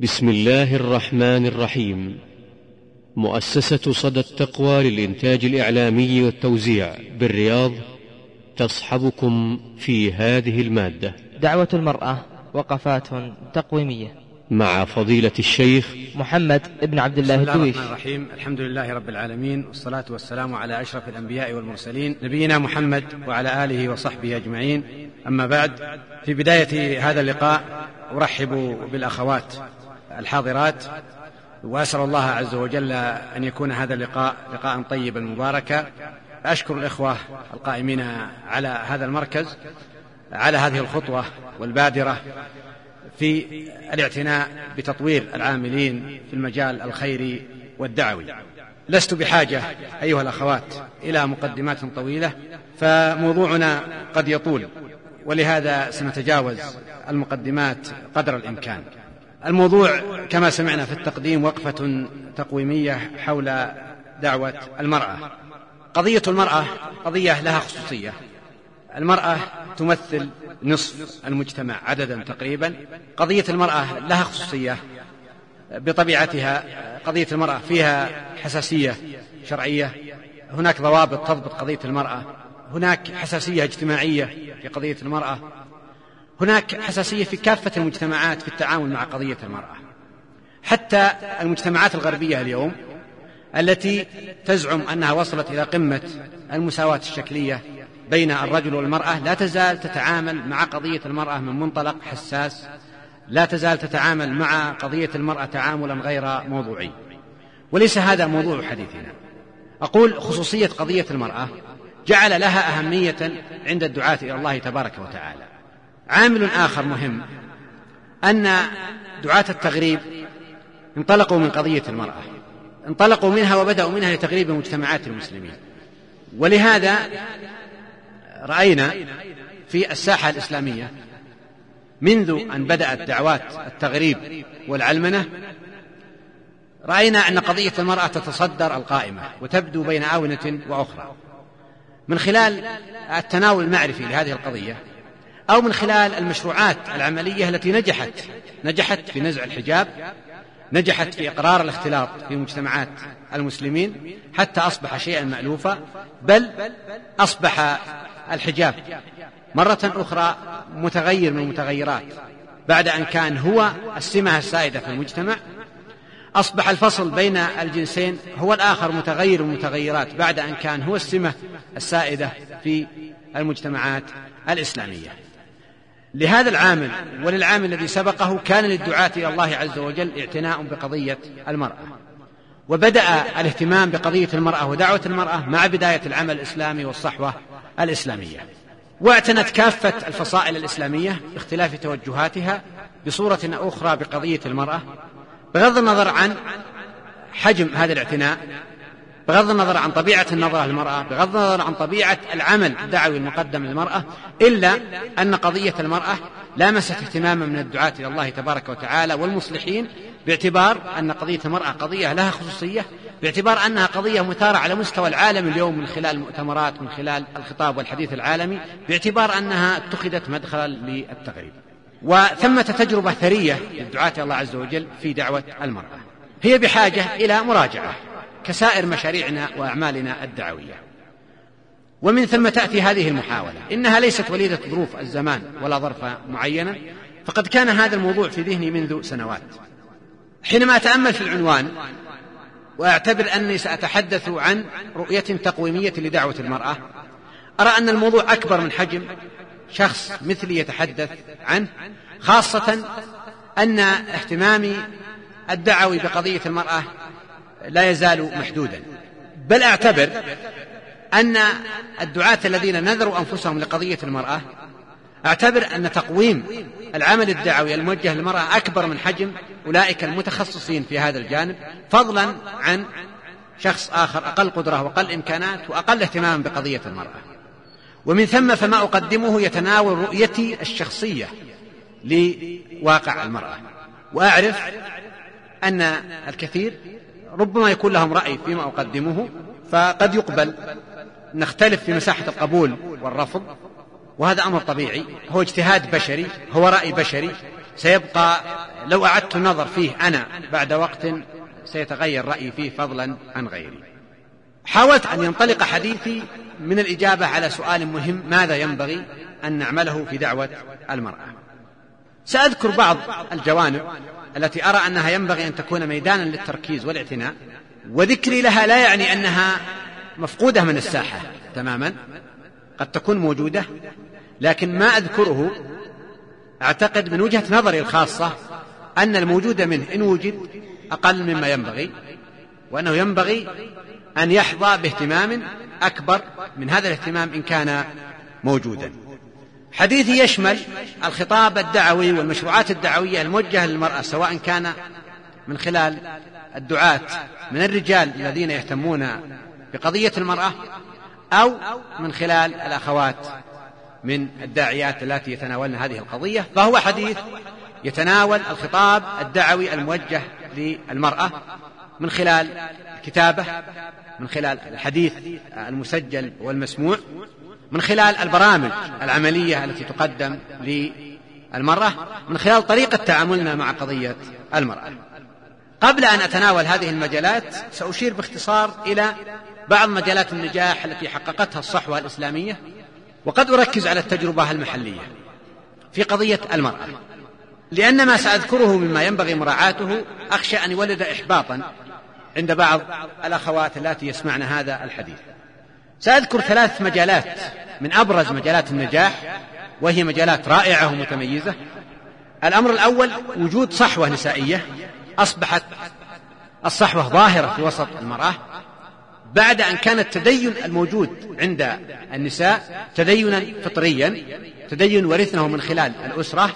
بسم الله الرحمن الرحيم. مؤسسة صدى التقوى للإنتاج الإعلامي والتوزيع بالرياض تصحبكم في هذه المادة. دعوة المرأة وقفات تقويمية. مع فضيلة الشيخ محمد بن عبد الله بسم الله الدويش. الرحمن الرحيم. الحمد لله رب العالمين والصلاة والسلام على أشرف الأنبياء والمرسلين نبينا محمد وعلى آله وصحبه أجمعين. أما بعد في بداية هذا اللقاء أرحب بالأخوات. الحاضرات وأسأل الله عز وجل أن يكون هذا اللقاء لقاء طيبا مباركا أشكر الإخوة القائمين على هذا المركز على هذه الخطوة والبادرة في الاعتناء بتطوير العاملين في المجال الخيري والدعوي. لست بحاجة أيها الأخوات إلى مقدمات طويلة فموضوعنا قد يطول ولهذا سنتجاوز المقدمات قدر الإمكان. الموضوع كما سمعنا في التقديم وقفة تقويمية حول دعوة المرأة. قضية المرأة قضية لها خصوصية. المرأة تمثل نصف المجتمع عددا تقريبا. قضية المرأة لها خصوصية بطبيعتها. قضية المرأة فيها حساسية شرعية. هناك ضوابط تضبط قضية المرأة. هناك حساسية اجتماعية في قضية المرأة. هناك حساسية في كافة المجتمعات في التعامل مع قضية المرأة. حتى المجتمعات الغربية اليوم التي تزعم أنها وصلت إلى قمة المساواة الشكلية بين الرجل والمرأة لا تزال تتعامل مع قضية المرأة من منطلق حساس لا تزال تتعامل مع قضية المرأة تعاملا غير موضوعي. وليس هذا موضوع حديثنا. أقول خصوصية قضية المرأة جعل لها أهمية عند الدعاة إلى الله تبارك وتعالى. عامل آخر مهم أن دعاة التغريب انطلقوا من قضية المرأة انطلقوا منها وبدأوا منها لتغريب مجتمعات المسلمين. ولهذا رأينا في الساحة الإسلامية منذ أن بدأت دعوات التغريب والعلمنة رأينا أن قضية المرأة تتصدر القائمة وتبدو بين آونة وأخرى. من خلال التناول المعرفي لهذه القضية أو من خلال المشروعات العملية التي نجحت. نجحت في نزع الحجاب نجحت في إقرار الاختلاط في مجتمعات المسلمين حتى أصبح شيئا مألوفا بل أصبح الحجاب مرة أخرى متغير من المتغيرات. بعد أن كان هو السمة السائدة في المجتمع أصبح الفصل بين الجنسين هو الآخر متغير من المتغيرات بعد أن كان هو السمة السائدة في المجتمعات الإسلامية. لهذا العامل وللعامل الذي سبقه كان للدعاة إلى الله عز وجل اعتناء بقضية المرأة. وبدأ الاهتمام بقضية المرأة ودعوة المرأة مع بداية العمل الإسلامي والصحوة الإسلامية. واعتنت كافة الفصائل الإسلامية باختلاف توجهاتها بصورة أخرى بقضية المرأة بغض النظر عن حجم هذا الاعتناء بغض النظر عن طبيعة النظرة للمرأة بغض النظر عن طبيعة العمل الدعوي المقدم للمرأة إلا أن قضية المرأة لامست اهتماما من الدعاة إلى الله تبارك وتعالى والمصلحين باعتبار أن قضية المرأة قضية لها خصوصية باعتبار أنها قضية مثارة على مستوى العالم اليوم من خلال المؤتمرات من خلال الخطاب والحديث العالمي باعتبار أنها اتخذت مدخلا للتغريب. وثمة تجربة ثرية للدعاة إلى الله عز وجل في دعوة المرأة. هي بحاجة إلى مراجعة. كسائر مشاريعنا وأعمالنا الدعوية. ومن ثم تأتي هذه المحاولة. إنها ليست وليدة ظروف الزمان ولا ظرف معينا فقد كان هذا الموضوع في ذهني منذ سنوات. حينما أتأمل في العنوان وأعتبر أني سأتحدث عن رؤية تقويمية لدعوة المرأة أرى أن الموضوع أكبر من حجم شخص مثلي يتحدث عنه خاصة أن اهتمامي الدعوي بقضية المرأة لا يزال محدودا. بل أعتبر أن الدعاة الذين نذروا أنفسهم لقضية المرأة أعتبر أن تقويم العمل الدعوي الموجه للمرأة أكبر من حجم أولئك المتخصصين في هذا الجانب فضلا عن شخص آخر أقل قدرة وأقل إمكانات وأقل اهتمام بقضية المرأة. ومن ثم فما أقدمه يتناول رؤيتي الشخصية لواقع المرأة. وأعرف أن الكثير ربما يكون لهم رأي فيما أقدمه فقد يقبل. نختلف في مساحة القبول والرفض وهذا أمر طبيعي. هو اجتهاد بشري هو رأي بشري. سيبقى لو أعدت النظر فيه أنا بعد وقت سيتغير رأيي فيه فضلا عن غيري. حاولت أن ينطلق حديثي من الإجابة على سؤال مهم ماذا ينبغي أن نعمله في دعوة المرأة؟ سأذكر بعض الجوانب. التي أرى أنها ينبغي أن تكون ميدانا للتركيز والاعتناء وذكري لها لا يعني أنها مفقودة من الساحة تماما قد تكون موجودة لكن ما أذكره أعتقد من وجهة نظري الخاصة أن الموجود منه إن وجد أقل مما ينبغي وأنه ينبغي أن يحظى باهتمام أكبر من هذا الاهتمام إن كان موجودا. حديثي يشمل الخطاب الدعوي والمشروعات الدعوية الموجهة للمرأة سواء كان من خلال الدعاة من الرجال الذين يهتمون بقضية المرأة أو من خلال الأخوات من الداعيات التي يتناولن هذه القضية. فهو حديث يتناول الخطاب الدعوي الموجه للمرأة من خلال الكتابة من خلال الحديث المسجل والمسموع. من خلال البرامج العملية التي تقدم للمرأة من خلال طريقة تعاملنا مع قضية المرأة. قبل أن أتناول هذه المجالات سأشير باختصار إلى بعض مجالات النجاح التي حققتها الصحوة الإسلامية وقد أركز على التجربة المحلية في قضية المرأة. لأن ما سأذكره مما ينبغي مراعاته أخشى أن يولد إحباطا عند بعض الأخوات التي يسمعن هذا الحديث. سأذكر ثلاث مجالات من أبرز مجالات النجاح وهي مجالات رائعة ومتميزة. الأمر الأول وجود صحوة نسائية. أصبحت الصحوة ظاهرة في وسط المرأة. بعد أن كان التدين الموجود عند النساء تدينا فطريا تدين ورثنه من خلال الأسرة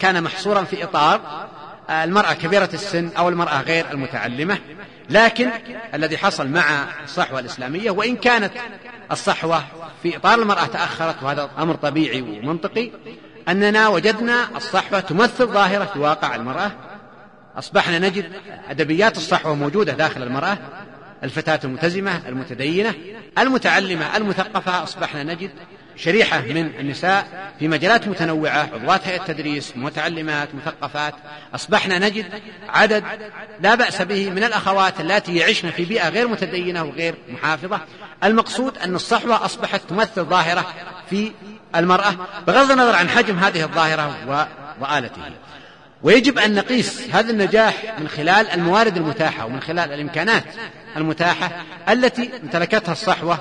كان محصورا في إطار المرأة كبيرة السن أو المرأة غير المتعلمة لكن الذي حصل مع الصحوة الإسلامية وإن كانت الصحوة في إطار المرأة تأخرت وهذا أمر طبيعي ومنطقي أننا وجدنا الصحوة تمثل ظاهرة في واقع المرأة. أصبحنا نجد أدبيات الصحوة موجودة داخل المرأة الفتاة الملتزمة المتدينة المتعلمة المثقفة. أصبحنا نجد شريحة من النساء في مجالات متنوعة عضوات هيئة تدريس متعلمات مثقفات. أصبحنا نجد عدد لا بأس به من الأخوات اللاتي يعشن في بيئة غير متدينة وغير محافظة. المقصود أن الصحوة أصبحت تمثل ظاهرة في المرأة بغض النظر عن حجم هذه الظاهرة وآلته. ويجب أن نقيس هذا النجاح من خلال الموارد المتاحة ومن خلال الإمكانات المتاحة التي امتلكتها الصحوة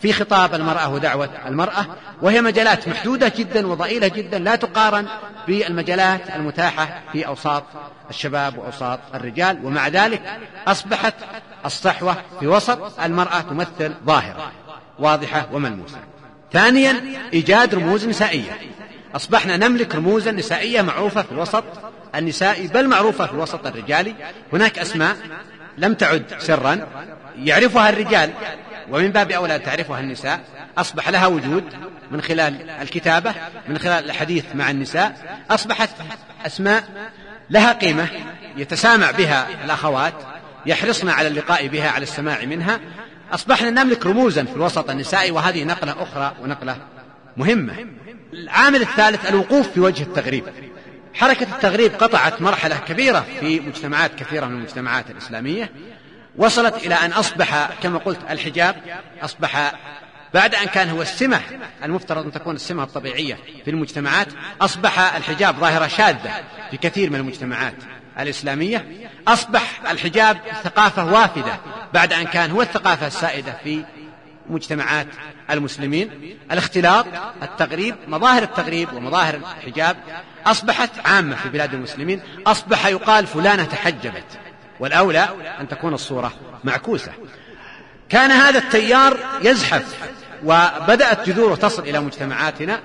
في خطاب المرأة ودعوة المرأة وهي مجالات محدودة جدا وضئيلة جدا لا تقارن بالمجالات المتاحة في أوساط الشباب وأوساط الرجال ومع ذلك أصبحت الصحوة في وسط المرأة تمثل ظاهرة واضحة وملموسة. ثانيا إيجاد رموز نسائية. أصبحنا نملك رموزا نسائية معروفة في الوسط النسائي بل معروفة في الوسط الرجالي هناك أسماء لم تعد سرا يعرفها الرجال ومن باب أولى تعرفها النساء. أصبح لها وجود من خلال الكتابة من خلال الحديث مع النساء. أصبحت أسماء لها قيمة يتسامع بها الأخوات يحرصن على اللقاء بها على السماع منها. أصبحنا نملك رموزا في الوسط النسائي وهذه نقلة أخرى ونقلة مهمة. العامل الثالث الوقوف في وجه التغريب. حركة التغريب قطعت مرحلة كبيرة في مجتمعات كثيرة من المجتمعات الإسلامية. وصلت إلى أن أصبح كما قلت الحجاب أصبح بعد أن كان هو السمة المفترض أن تكون السمة الطبيعية في المجتمعات أصبح الحجاب ظاهرة شاذة في كثير من المجتمعات الإسلامية. أصبح الحجاب ثقافة وافدة بعد أن كان هو الثقافة السائدة في مجتمعات المسلمين. الاختلاط التغريب مظاهر التغريب ومظاهر الحجاب أصبحت عامة في بلاد المسلمين. أصبح يقال فلانة تحجبت والأولى أن تكون الصورة معكوسة. كان هذا التيار يزحف وبدأت جذوره تصل إلى مجتمعاتنا.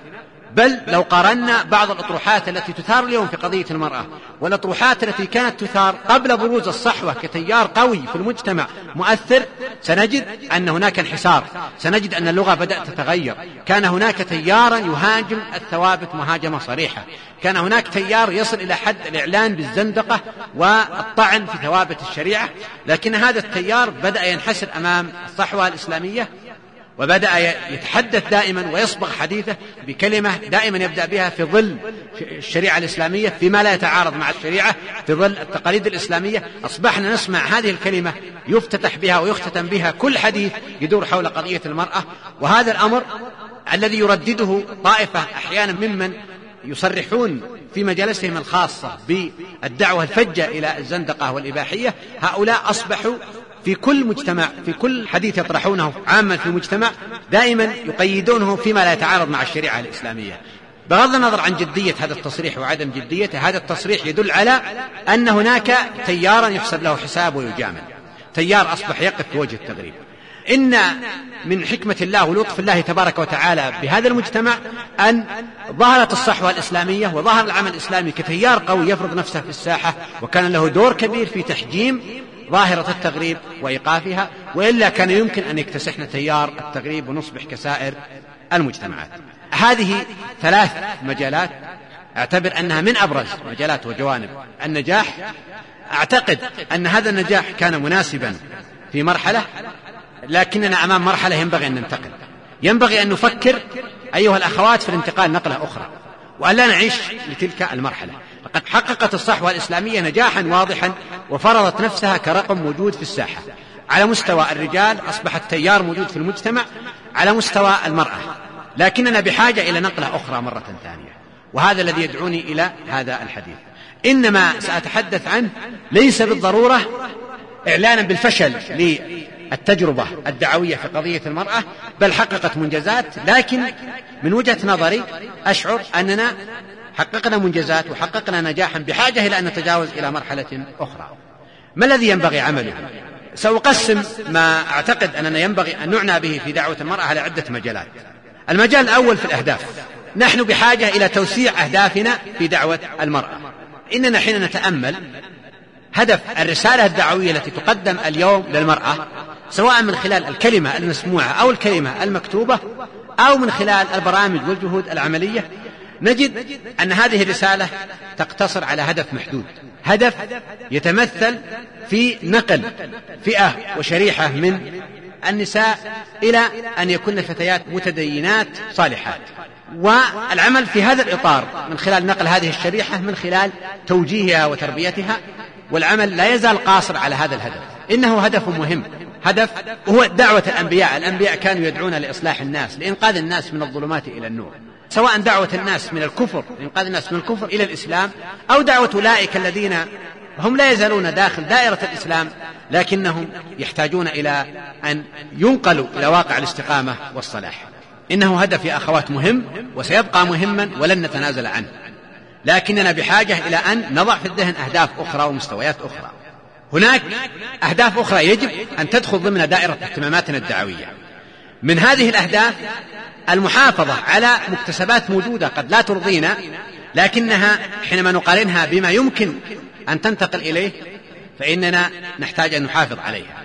بل لو قارنا بعض الأطروحات التي تثار اليوم في قضية المرأة والأطروحات التي كانت تثار قبل بروز الصحوة كتيار قوي في المجتمع مؤثر سنجد أن هناك انحسار سنجد أن اللغة بدأت تتغير. كان هناك تيارا يهاجم الثوابت مهاجمة صريحة. كان هناك تيار يصل إلى حد الإعلان بالزندقة والطعن في ثوابت الشريعة. لكن هذا التيار بدأ ينحسر أمام الصحوة الإسلامية وبدأ يتحدث دائما ويصبغ حديثه بكلمة دائما يبدأ بها في ظل الشريعة الإسلامية فيما لا يتعارض مع الشريعة في ظل التقاليد الإسلامية. أصبحنا نسمع هذه الكلمة يفتتح بها ويختتم بها كل حديث يدور حول قضية المرأة. وهذا الأمر الذي يردده طائفة أحيانا ممن يصرحون في مجالسهم الخاصة بالدعوة الفجة إلى الزندقة والإباحية. هؤلاء أصبحوا في كل مجتمع في كل حديث يطرحونه عاما في المجتمع دائما يقيدونه فيما لا يتعارض مع الشريعة الإسلامية. بغض النظر عن جدية هذا التصريح وعدم جديته هذا التصريح يدل على أن هناك تيارا يحسب له حساب ويجامل. تيار أصبح يقف في وجه التغريب. إن من حكمة الله ولطف الله تبارك وتعالى بهذا المجتمع أن ظهرت الصحوة الإسلامية وظهر العمل الإسلامي كتيار قوي يفرض نفسه في الساحة وكان له دور كبير في تحجيم ظاهرة التغريب وإيقافها وإلا كان يمكن أن يكتسحنا تيار التغريب ونصبح كسائر المجتمعات. هذه ثلاث مجالات. أعتبر أنها من أبرز مجالات وجوانب. النجاح أعتقد أن هذا النجاح كان مناسبا في مرحلة لكننا أمام مرحلة ينبغي أن ننتقل. ينبغي أن نفكر أيها الأخوات في الانتقال نقلة أخرى وأن لا نعيش لتلك المرحلة. لقد حققت الصحوة الإسلامية نجاحا واضحا وفرضت نفسها كرقم موجود في الساحة. على مستوى الرجال أصبح التيار موجود في المجتمع على مستوى المرأة. لكننا بحاجة إلى نقلة أخرى مرة ثانية وهذا الذي يدعوني إلى هذا الحديث. إنما سأتحدث عنه ليس بالضرورة إعلانا بالفشل للتجربة الدعوية في قضية المرأة بل حققت منجزات. لكن من وجهة نظري أشعر أننا حققنا منجزات وحققنا نجاحا بحاجة إلى أن نتجاوز إلى مرحلة أخرى. ما الذي ينبغي عمله؟ سأقسم ما أعتقد أننا ينبغي أن نعنى به في دعوة المرأة على عدة مجالات. المجال الأول في الأهداف. نحن بحاجة إلى توسيع أهدافنا في دعوة المرأة. إننا حين نتأمل هدف الرسالة الدعوية التي تقدم اليوم للمرأة سواء من خلال الكلمة المسموعة أو الكلمة المكتوبة أو من خلال البرامج والجهود العملية نجد أن هذه الرسالة تقتصر على هدف محدود. هدف يتمثل في نقل فئة وشريحة من النساء إلى أن يكن فتيات متدينات صالحات. والعمل في هذا الإطار من خلال نقل هذه الشريحة من خلال توجيهها وتربيتها والعمل لا يزال قاصر على هذا الهدف. إنه هدف مهم. هدف هو دعوة الأنبياء. الأنبياء كانوا يدعون لإصلاح الناس لإنقاذ الناس من الظلمات إلى النور. سواء دعوة الناس من الكفر إنقاذ الناس من الكفر إلى الإسلام أو دعوة أولئك الذين هم لا يزالون داخل دائرة الإسلام لكنهم يحتاجون إلى أن ينقلوا إلى واقع الاستقامة والصلاح. إنه هدف يا أخوات مهم وسيبقى مهما ولن نتنازل عنه. لكننا بحاجة إلى أن نضع في الذهن أهداف أخرى ومستويات أخرى. هناك أهداف أخرى يجب أن تدخل ضمن دائرة اهتماماتنا الدعوية. من هذه الأهداف المحافظة على مكتسبات موجودة قد لا ترضينا لكنها حينما نقارنها بما يمكن أن تنتقل إليه فإننا نحتاج أن نحافظ عليها.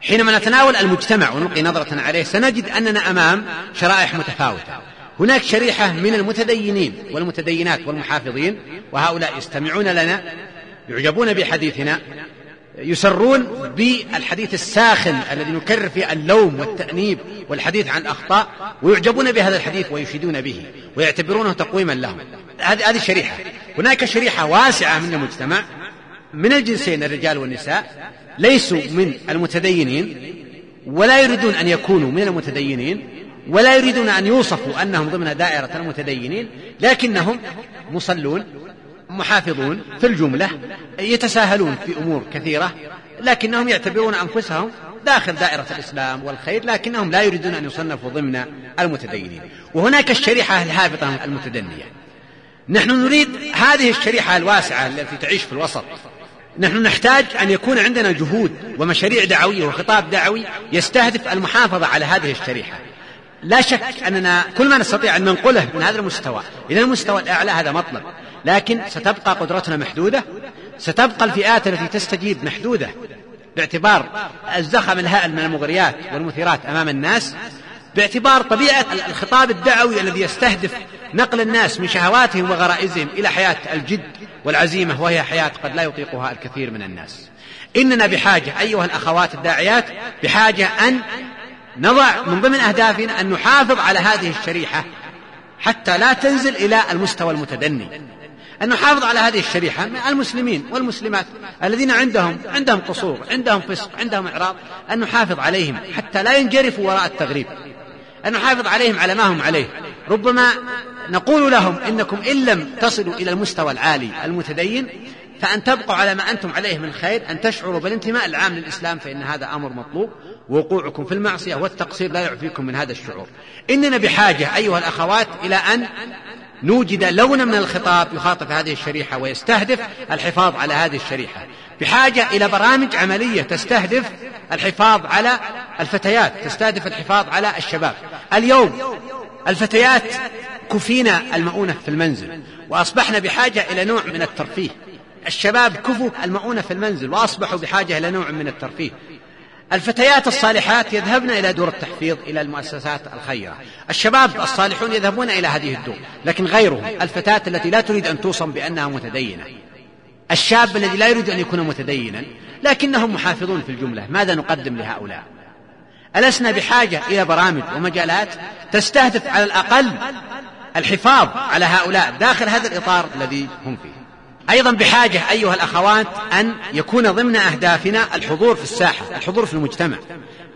حينما نتناول المجتمع ونلقي نظرة عليه سنجد أننا أمام شرائح متفاوتة. هناك شريحة من المتدينين والمتدينات والمحافظين وهؤلاء يستمعون لنا يعجبون بحديثنا يسرون بالحديث الساخن الذي نكرر فيه اللوم والتأنيب والحديث عن الأخطاء ويعجبون بهذا الحديث ويشيدون به ويعتبرونه تقويما لهم. هذه هذه شريحة. هناك شريحة واسعة من المجتمع من الجنسين الرجال والنساء ليسوا من المتدينين ولا يريدون أن يكونوا من المتدينين ولا يريدون أن يوصفوا أنهم ضمن دائرة المتدينين لكنهم مصلون محافظون في الجملة يتساهلون في أمور كثيرة لكنهم يعتبرون أنفسهم داخل دائرة الإسلام والخير لكنهم لا يريدون أن يصنفوا ضمن المتدينين. وهناك الشريحة الهابطة المتدنية. نحن نريد هذه الشريحة الواسعة التي تعيش في الوسط. نحن نحتاج أن يكون عندنا جهود ومشاريع دعوية وخطاب دعوي يستهدف المحافظة على هذه الشريحة. لا شك أننا كل ما نستطيع أن ننقله من هذا المستوى إلى المستوى الأعلى هذا مطلب. لكن ستبقى قدرتنا محدودة ستبقى الفئات التي تستجيب محدودة باعتبار الزخم الهائل من المغريات والمثيرات أمام الناس باعتبار طبيعة الخطاب الدعوي الذي يستهدف نقل الناس من شهواتهم وغرائزهم إلى حياة الجد والعزيمة وهي حياة قد لا يطيقها الكثير من الناس. إننا بحاجة أيها الأخوات الداعيات بحاجة أن نضع من ضمن أهدافنا أن نحافظ على هذه الشريحة حتى لا تنزل إلى المستوى المتدني. أن نحافظ على هذه الشريحة من المسلمين والمسلمات الذين عندهم عندهم قصور عندهم فسق عندهم إعراض أن نحافظ عليهم حتى لا ينجرفوا وراء التغريب. أن نحافظ عليهم على ما هم عليه. ربما نقول لهم إنكم إن لم تصلوا إلى المستوى العالي المتدين فأن تبقوا على ما أنتم عليه من خير أن تشعروا بالانتماء العام للإسلام فإن هذا أمر مطلوب. وقوعكم في المعصية والتقصير لا يعفيكم من هذا الشعور. إننا بحاجة أيها الأخوات إلى أن نوجد لونا من الخطاب يخاطب هذه الشريحة ويستهدف الحفاظ على هذه الشريحة. بحاجة إلى برامج عملية تستهدف الحفاظ على الفتيات تستهدف الحفاظ على الشباب. اليوم الفتيات كفينا المؤونة في المنزل وأصبحنا بحاجة إلى نوع من الترفيه. الشباب كفوا المؤونة في المنزل وأصبحوا بحاجة إلى نوع من الترفيه. الفتيات الصالحات يذهبن إلى دور التحفيظ إلى المؤسسات الخيرة. الشباب الصالحون يذهبون إلى هذه الدور لكن غيرهم الفتاة التي لا تريد أن توصم بأنها متدينة. الشاب الذي لا يريد أن يكون متدينا لكنهم محافظون في الجملة ماذا نقدم لهؤلاء؟ ألسنا بحاجة إلى برامج ومجالات تستهدف على الأقل الحفاظ على هؤلاء داخل هذا الإطار الذي هم فيه. أيضا بحاجة أيها الأخوات أن يكون ضمن أهدافنا الحضور في الساحة الحضور في المجتمع.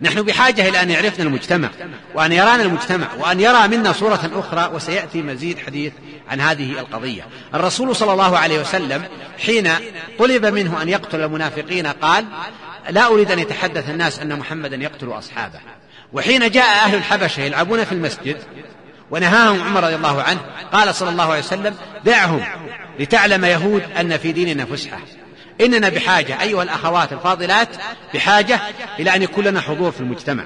نحن بحاجة إلى أن يعرفنا المجتمع وأن يرانا المجتمع وأن يرى منا صورة أخرى وسيأتي مزيد حديث عن هذه القضية. الرسول صلى الله عليه وسلم حين طلب منه أن يقتل المنافقين قال لا أريد أن يتحدث الناس أن محمدا يقتل أصحابه. وحين جاء أهل الحبشة يلعبون في المسجد ونهاهم عمر رضي الله عنه. قال صلى الله عليه وسلم دعهم لتعلم يهود أن في ديننا فسحة. إننا بحاجة أيها الأخوات الفاضلات بحاجة إلى أن يكون لنا حضور في المجتمع.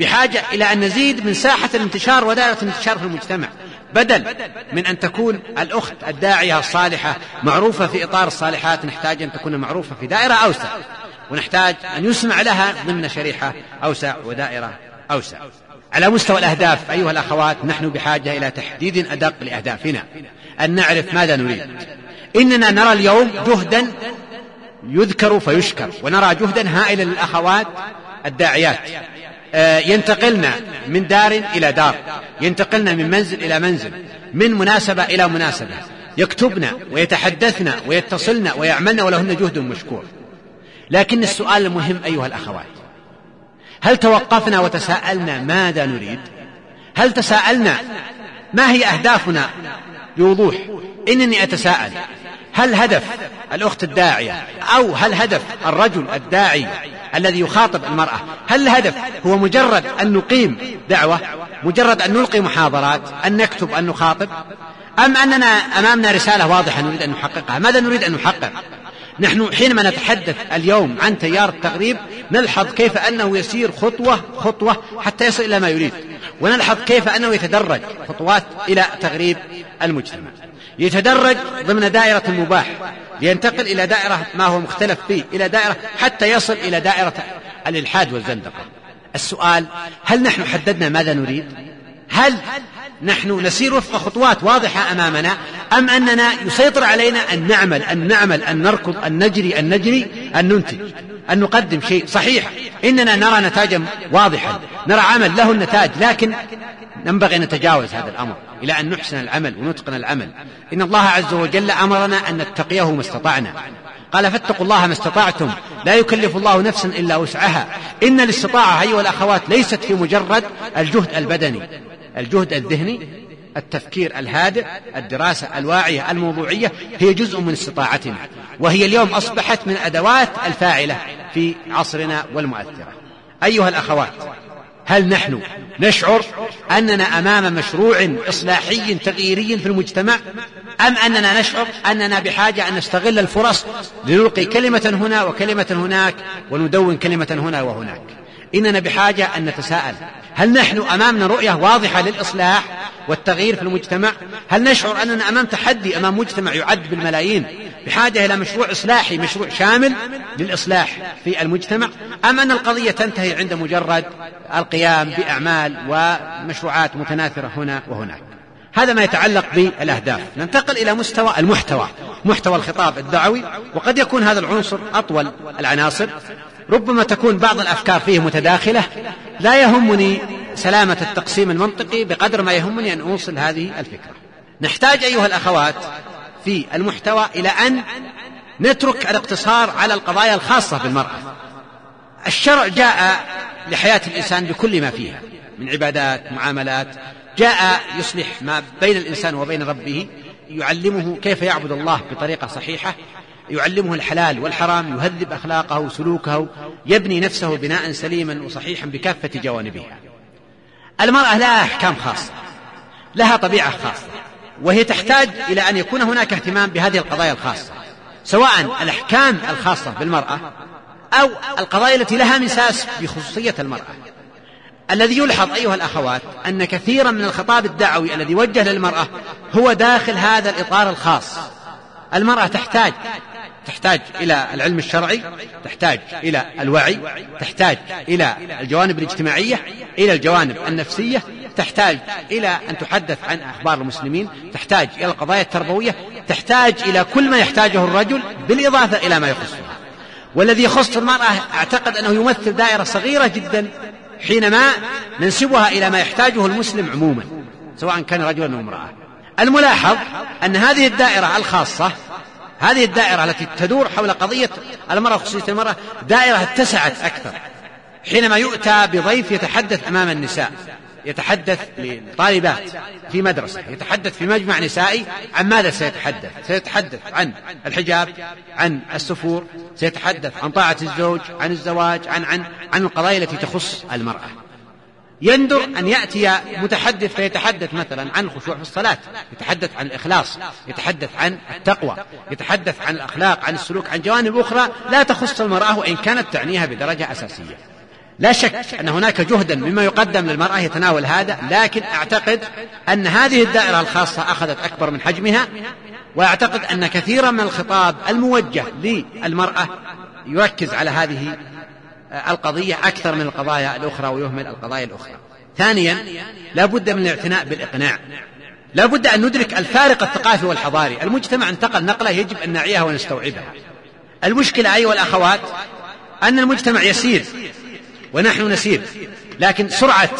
بحاجة إلى أن نزيد من ساحة الانتشار ودائرة الانتشار في المجتمع. بدل من أن تكون الأخت الداعية الصالحة معروفة في إطار الصالحات نحتاج أن تكون معروفة في دائرة أوسع. ونحتاج أن يسمع لها ضمن شريحة أوسع ودائرة أوسع. على مستوى الأهداف أيها الأخوات نحن بحاجة إلى تحديد أدق لأهدافنا. أن نعرف ماذا نريد. إننا نرى اليوم جهدا يذكر فيشكر ونرى جهدا هائلا للأخوات الداعيات. آه، ينتقلن من دار إلى دار ينتقلن من منزل إلى منزل من مناسبة إلى مناسبة. يكتبن ويتحدثن ويتصلن ويعملن ولهن جهد مشكور. لكن السؤال المهم أيها الأخوات هل توقفنا وتساءلنا ماذا نريد؟ هل تساءلنا ما هي أهدافنا؟ بوضوح إنني أتساءل هل هدف الأخت الداعية أو هل هدف الرجل الداعي الذي يخاطب المرأة؟ هل الهدف هو مجرد أن نقيم دعوة مجرد أن نلقي محاضرات أن نكتب أن نخاطب؟ أم أننا أمامنا رسالة واضحة نريد أن نحققها؟ ماذا نريد أن نحقق؟ نحن حينما نتحدث اليوم عن تيار التغريب نلحظ كيف أنه يسير خطوة خطوة حتى يصل إلى ما يريد. ونلحظ كيف أنه يتدرج خطوات إلى تغريب المجتمع. يتدرج ضمن دائرة المباح لينتقل إلى دائرة ما هو مختلف فيه إلى دائرة حتى يصل إلى دائرة الإلحاد والزندقة. السؤال هل نحن حددنا ماذا نريد؟ هل نحن نسير وفق خطوات واضحة أمامنا أم أننا يسيطر علينا أن نعمل أن نعمل أن نركض أن نجري أن نجري أن ننتج أن نقدم شيء صحيح. إننا نرى نتاجا واضحا نرى عمل له النتاج لكن ينبغي أن نتجاوز هذا الأمر إلى أن نحسن العمل ونتقن العمل. إن الله عز وجل أمرنا أن نتقيه ما استطعنا. قال فاتقوا الله ما استطعتم. لا يكلف الله نفسا إلا وسعها. إن الاستطاعة أيها الأخوات ليست في مجرد الجهد البدني. الجهد الذهني التفكير الهادئ الدراسة الواعية الموضوعية هي جزء من استطاعتنا. وهي اليوم أصبحت من أدوات الفاعلة في عصرنا والمؤثرة. أيها الأخوات هل نحن نشعر أننا أمام مشروع إصلاحي تغييري في المجتمع؟ أم أننا نشعر أننا بحاجة أن نستغل الفرص لنلقي كلمة هنا وكلمة هناك وندون كلمة هنا وهناك؟ إننا بحاجة أن نتساءل. هل نحن أمامنا رؤية واضحة للإصلاح والتغيير في المجتمع؟ هل نشعر أننا أمام تحدي أمام مجتمع يعد بالملايين؟ بحاجة إلى مشروع إصلاحي مشروع شامل للإصلاح في المجتمع؟ أم أن القضية تنتهي عند مجرد القيام بأعمال ومشروعات متناثرة هنا وهناك؟ هذا ما يتعلق بالأهداف. ننتقل إلى مستوى المحتوى محتوى الخطاب الدعوي وقد يكون هذا العنصر أطول العناصر. ربما تكون بعض الأفكار فيه متداخلة. لا يهمني سلامة التقسيم المنطقي بقدر ما يهمني أن أوصل هذه الفكرة. نحتاج أيها الأخوات في المحتوى إلى أن نترك الاقتصار على القضايا الخاصة بالمرأة. الشرع جاء لحياة الإنسان بكل ما فيها من عبادات معاملات. جاء يصلح ما بين الإنسان وبين ربه يعلمه كيف يعبد الله بطريقة صحيحة. يعلمه الحلال والحرام يهذب أخلاقه وسلوكه يبني نفسه بناء سليما وصحيحا بكافة جوانبها المرأة لها أحكام خاصة لها طبيعة خاصة وهي تحتاج إلى أن يكون هناك اهتمام بهذه القضايا الخاصة سواء الأحكام الخاصة بالمرأة أو القضايا التي لها مساس بخصوصية المرأة. الذي يلحظ أيها الأخوات أن كثيرا من الخطاب الدعوي الذي وجه للمرأة هو داخل هذا الإطار الخاص. المرأة تحتاج تحتاج إلى العلم الشرعي تحتاج إلى الوعي تحتاج إلى الجوانب الاجتماعية إلى الجوانب النفسية تحتاج إلى أن تحدث عن أخبار المسلمين تحتاج إلى القضايا التربوية تحتاج إلى كل ما يحتاجه الرجل بالإضافة إلى ما يخصها والذي يخص المرأة أعتقد أنه يمثل دائرة صغيرة جدا حينما ننسبها إلى ما يحتاجه المسلم عموما سواء كان رجلا أو امرأة. الملاحظ أن هذه الدائرة الخاصة هذه الدائرة التي تدور حول قضية المرأة وخصوصية المرأة دائرة اتسعت أكثر حينما يؤتى بضيف يتحدث أمام النساء يتحدث لطالبات في مدرسة يتحدث في مجمع نسائي عن ماذا سيتحدث؟ سيتحدث عن الحجاب عن السفور سيتحدث عن طاعة الزوج عن الزواج عن عن عن القضايا التي تخص المرأة. يندر أن يأتي متحدث فيتحدث مثلا عن الخشوع في الصلاة يتحدث عن الإخلاص يتحدث عن التقوى يتحدث عن الأخلاق عن السلوك عن جوانب أخرى لا تخص المرأة وإن كانت تعنيها بدرجة أساسية. لا شك أن هناك جهدا مما يقدم للمرأة يتناول هذا لكن أعتقد أن هذه الدائرة الخاصة أخذت أكبر من حجمها وأعتقد أن كثيرا من الخطاب الموجه للمرأة يركز على هذه القضية أكثر من القضايا الأخرى ويهمل القضايا الأخرى. ثانيا لا بد من الاعتناء بالإقناع. لا بد أن ندرك الفارق الثقافي والحضاري. المجتمع انتقل نقلة يجب أن نعيها ونستوعبها. المشكلة أيها الأخوات أن المجتمع يسير ونحن نسير لكن سرعة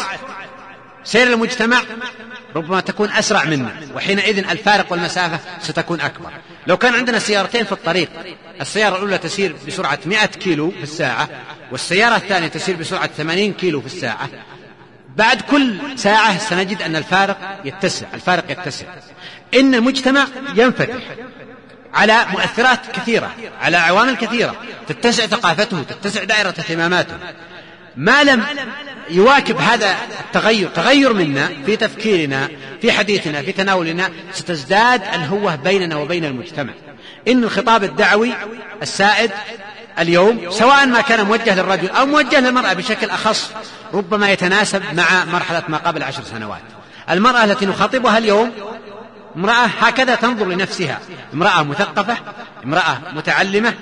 سير المجتمع ربما تكون أسرع منا. وحينئذ الفارق والمسافة ستكون أكبر. لو كان عندنا سيارتين في الطريق السيارة الأولى تسير بسرعة 100 كيلو في الساعة والسيارة الثانية تسير بسرعة 80 كيلو في الساعة. بعد كل ساعة سنجد أن الفارق يتسع. الفارق يتسع. إن المجتمع ينفتح على مؤثرات كثيرة على عوامل كثيرة. تتسع ثقافته تتسع دائرة اهتماماته. ما لم يواكب هذا التغير تغير منا في تفكيرنا في حديثنا في تناولنا ستزداد الهوة بيننا وبين المجتمع. إن الخطاب الدعوي السائد اليوم سواء ما كان موجه للرجل أو موجه للمرأة بشكل أخص ربما يتناسب مع مرحلة ما قبل عشر سنوات. المرأة التي نخاطبها اليوم امرأة هكذا تنظر لنفسها. امرأة مثقفة امرأة متعلمة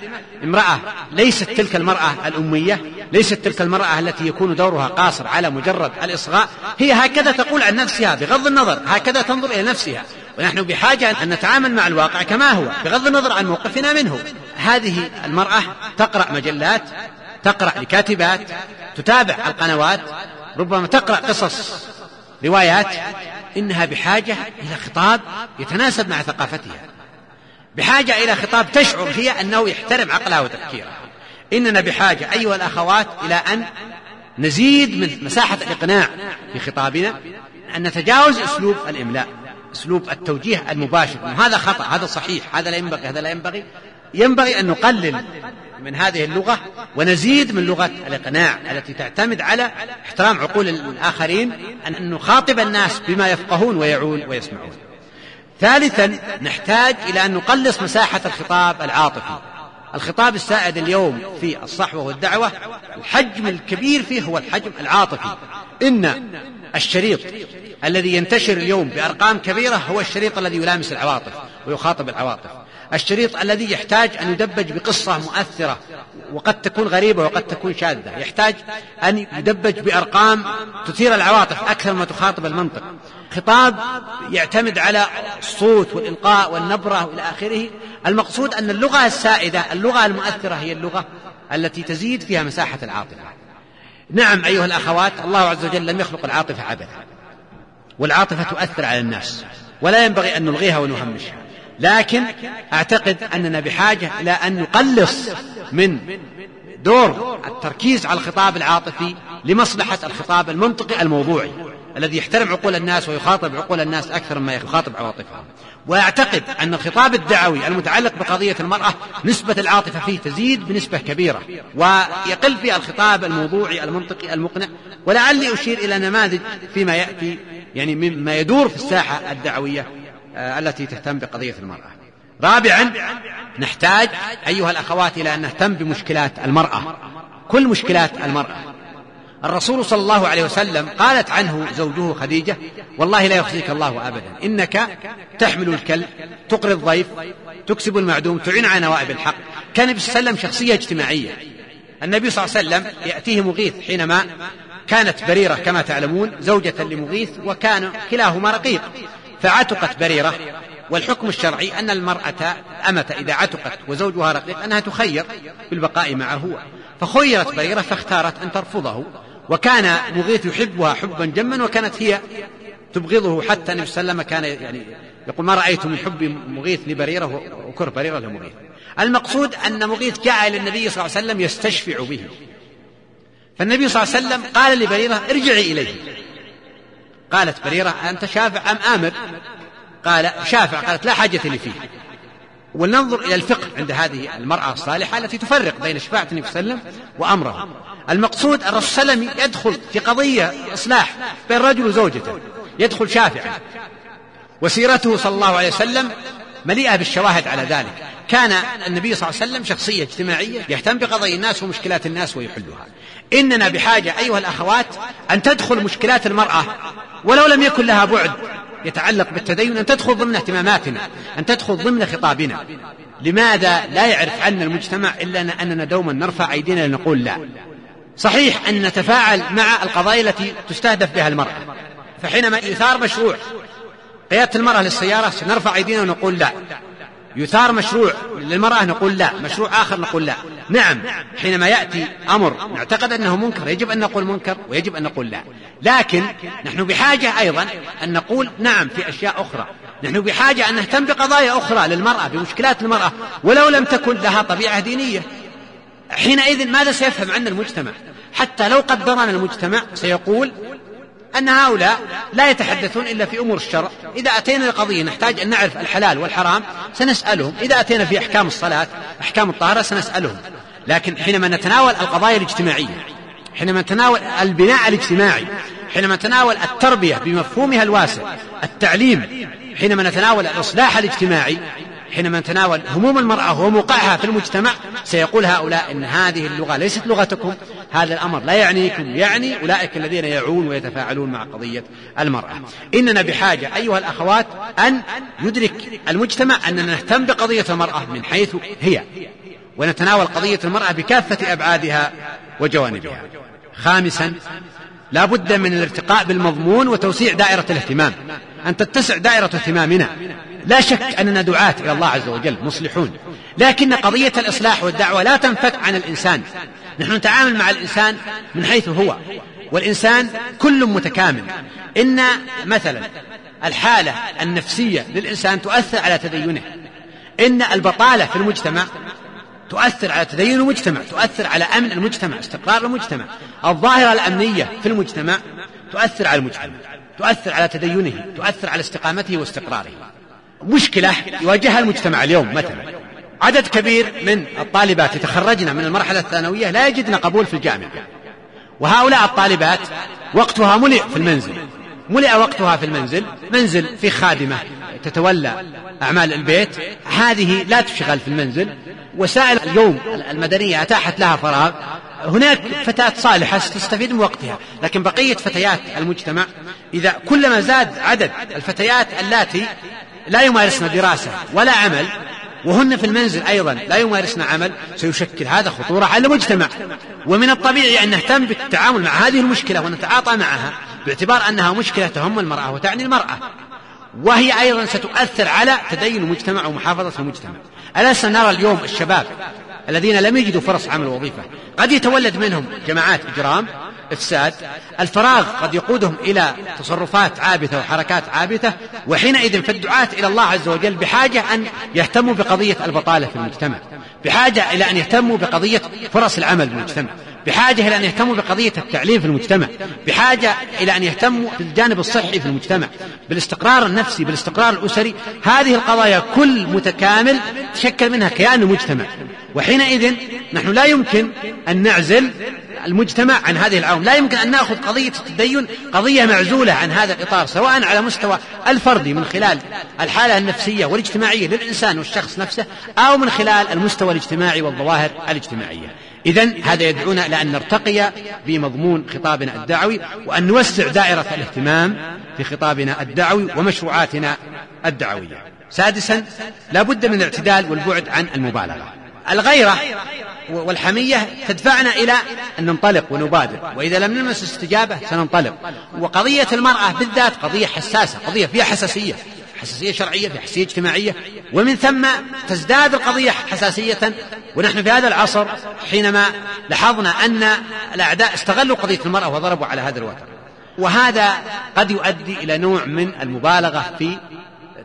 امرأة ليست تلك المرأة الأمية ليست تلك المرأة التي يكون دورها قاصر على مجرد الإصغاء. هي هكذا تقول عن نفسها بغض النظر هكذا تنظر إلى نفسها. ونحن بحاجة أن نتعامل مع الواقع كما هو بغض النظر عن موقفنا منه. هذه المرأة تقرأ مجلات تقرأ لكاتبات تتابع القنوات ربما تقرأ قصص روايات إنها بحاجة إلى خطاب يتناسب مع ثقافتها. بحاجة إلى خطاب تشعر هي أنه يحترم عقلها وتفكيرها. إننا بحاجة أيها الأخوات إلى أن نزيد من مساحة الإقناع في خطابنا أن نتجاوز أسلوب الإملاء أسلوب التوجيه المباشر. هذا خطأ هذا صحيح هذا لا ينبغي هذا لا ينبغي. ينبغي أن نقلل من هذه اللغة ونزيد من لغة الإقناع التي تعتمد على احترام عقول الآخرين أن نخاطب الناس بما يفقهون ويعون ويسمعون. ثالثا نحتاج إلى أن نقلص مساحة الخطاب العاطفي. الخطاب السائد اليوم في الصحوة والدعوة الحجم الكبير فيه هو الحجم العاطفي. إن الشريط الذي ينتشر اليوم بأرقام كبيرة هو الشريط الذي يلامس العواطف ويخاطب العواطف. الشريط الذي يحتاج أن يدبج بقصة مؤثرة وقد تكون غريبة وقد تكون شاذة. يحتاج أن يدبج بأرقام تثير العواطف أكثر ما تخاطب المنطق. خطاب يعتمد على الصوت والإلقاء والنبرة وإلى آخره. المقصود أن اللغة السائدة اللغة المؤثرة هي اللغة التي تزيد فيها مساحة العاطفة. نعم أيها الأخوات الله عز وجل لم يخلق العاطفة عبثا والعاطفة تؤثر على الناس. ولا ينبغي أن نلغيها ونهمشها. لكن أعتقد أننا بحاجة إلى أن نقلص من دور التركيز على الخطاب العاطفي لمصلحة الخطاب المنطقي الموضوعي الذي يحترم عقول الناس ويخاطب عقول الناس أكثر مما يخاطب عواطفهم. وأعتقد أن الخطاب الدعوي المتعلق بقضية المرأة نسبة العاطفة فيه تزيد بنسبة كبيرة ويقل فيه الخطاب الموضوعي المنطقي المقنع. ولعلي أشير إلى نماذج فيما يأتي يعني مما يدور في الساحة الدعوية. آه، التي تهتم بقضية المرأة. رابعا نحتاج أيها الأخوات إلى أن نهتم بمشكلات المرأة. كل مشكلات المرأة. الرسول صلى الله عليه وسلم قالت عنه زوجه خديجة والله لا يخزيك الله أبدا. إنك تحمل الكلب تقري الضيف تكسب المعدوم تعين على نوائب الحق. كان النبي صلى الله عليه وسلم شخصية اجتماعية. النبي صلى الله عليه وسلم يأتيه مغيث حينما كانت بريرة كما تعلمون زوجة لمغيث وكان كلاهما رقيق. فعتقت بريرة والحكم الشرعي أن المرأة أمة إذا عتقت وزوجها رقيق أنها تخير بالبقاء معه. فخيرت بريرة فاختارت أن ترفضه وكان مغيث يحبها حبا جما وكانت هي تبغضه حتى النبي صلى الله عليه وسلم كان يعني يقول ما رأيت من حب مغيث لبريرة؟ وكره بريرة لمغيث المقصود أن مغيث جاء إلى النبي صلى الله عليه وسلم يستشفع به. فالنبي صلى الله عليه وسلم قال لبريرة ارجعي إليه. قالت بريرة أنت شافع أم آمر؟ قال شافع. قالت لا حاجة لي فيه. ولننظر إلى الفقه عند هذه المرأة الصالحة التي تفرق بين شفاعة النبي صلى الله عليه وسلم وأمره. المقصود الرسول صلى الله عليه وسلم يدخل في قضية إصلاح بين رجل وزوجته. يدخل شافعا. وسيرته صلى الله عليه وسلم مليئة بالشواهد على ذلك. كان النبي صلى الله عليه وسلم شخصية اجتماعية يهتم بقضايا الناس ومشكلات الناس ويحلها. إننا بحاجة أيها الأخوات أن تدخل مشكلات المرأة ولو لم يكن لها بعد يتعلق بالتدين أن تدخل ضمن اهتماماتنا أن تدخل ضمن خطابنا. لماذا لا يعرف عنا المجتمع إلا أننا دوما نرفع أيدينا لنقول لا؟ صحيح أن نتفاعل مع القضايا التي تستهدف بها المرأة. فحينما يثار مشروع قيادة المرأة للسيارة نرفع أيدينا ونقول لا. يثار مشروع للمرأة نقول لا. مشروع آخر نقول لا. نعم حينما يأتي أمر نعتقد أنه منكر يجب أن نقول منكر ويجب أن نقول لا. لكن نحن بحاجة أيضا أن نقول نعم في أشياء أخرى. نحن بحاجة أن نهتم بقضايا أخرى للمرأة بمشكلات المرأة. ولو لم تكن لها طبيعة دينية. حينئذ ماذا سيفهم عنا المجتمع؟ حتى لو قدرنا المجتمع سيقول أن هؤلاء لا يتحدثون إلا في أمور الشرع. إذا أتينا لقضية نحتاج أن نعرف الحلال والحرام سنسألهم. إذا أتينا في أحكام الصلاة أحكام الطهارة سنسألهم. لكن حينما نتناول القضايا الاجتماعية حينما نتناول البناء الاجتماعي حينما نتناول التربية بمفهومها الواسع التعليم حينما نتناول الإصلاح الاجتماعي حينما نتناول هموم المرأة وموقعها في المجتمع سيقول هؤلاء إن هذه اللغة ليست لغتكم هذا الأمر لا يعنيكم يعني أولئك الذين يعون ويتفاعلون مع قضية المرأة. إننا بحاجة أيها الأخوات أن يدرك المجتمع أننا نهتم بقضية المرأة من حيث هي ونتناول قضية المرأة بكافة أبعادها وجوانبها. خامسا لا بد من الارتقاء بالمضمون وتوسيع دائرة الاهتمام. أن تتسع دائرة اهتمامنا. لا شك أننا دعاة إلى الله عز وجل مصلحون. لكن قضية الإصلاح والدعوة لا تنفك عن الإنسان. نحن نتعامل مع الإنسان من حيث هو. والإنسان كل متكامل. إن مثلا الحالة النفسية للإنسان تؤثر على تدينه. إن البطالة في المجتمع تؤثر على تدين المجتمع تؤثر على أمن المجتمع استقرار المجتمع. الظاهرة الأمنية في المجتمع تؤثر على المجتمع. تؤثر على تدينه تؤثر على استقامته واستقراره. مشكلة يواجهها المجتمع اليوم مثلا. عدد كبير من الطالبات يتخرجن من المرحلة الثانوية لا يجدن قبول في الجامعة. وهؤلاء الطالبات وقتها ملئ في المنزل. ملئ وقتها في المنزل منزل في خادمة. تتولى أعمال البيت هذه لا تشغل في المنزل. وسائل اليوم المدنية أتاحت لها فراغ. هناك فتاة صالحة تستفيد من وقتها لكن بقية فتيات المجتمع إذا كلما زاد عدد الفتيات اللاتي لا يمارسن دراسة ولا عمل وهن في المنزل أيضا لا يمارسن عمل سيشكل هذا خطورة على المجتمع. ومن الطبيعي أن نهتم بالتعامل مع هذه المشكلة ونتعاطى معها باعتبار أنها مشكلة تهم المرأة وتعني المرأة. وهي أيضا ستؤثر على تدين المجتمع ومحافظة المجتمع. ألسنا نرى اليوم الشباب الذين لم يجدوا فرص عمل وظيفة قد يتولد منهم جماعات إجرام إفساد. الفراغ قد يقودهم إلى تصرفات عابثة وحركات عابثة وحينئذ فالدعاة إلى الله عز وجل بحاجة أن يهتموا بقضية البطالة في المجتمع. بحاجة إلى أن يهتموا بقضية فرص العمل في المجتمع. بحاجة إلى أن يهتموا بقضية التعليم في المجتمع بحاجة إلى أن يهتموا بالجانب الصحي في المجتمع بالاستقرار النفسي بالاستقرار الأسري. هذه القضايا كل متكامل تشكل منها كيان المجتمع. وحينئذ نحن لا يمكن أن نعزل المجتمع عن هذه العوامل. لا يمكن أن نأخذ قضية التدين قضية معزولة عن هذا الإطار سواء على مستوى الفردي من خلال الحالة النفسية والاجتماعية للإنسان والشخص نفسه أو من خلال المستوى الاجتماعي والظواهر الاجتماعية. إذا هذا يدعونا إلى أن نرتقي بمضمون خطابنا الدعوي وأن نوسع دائرة الاهتمام في خطابنا الدعوي ومشروعاتنا الدعوية. سادسا لا بد من الاعتدال والبعد عن المبالغة. الغيرة والحمية تدفعنا إلى أن ننطلق ونبادر وإذا لم نلمس استجابة سننطلق. وقضية المرأة بالذات قضية حساسة قضية فيها حساسية. حساسية شرعية في حساسية اجتماعية. ومن ثم تزداد القضية حساسية. ونحن في هذا العصر حينما لاحظنا أن الأعداء استغلوا قضية المرأة وضربوا على هذا الوتر. وهذا قد يؤدي إلى نوع من المبالغة في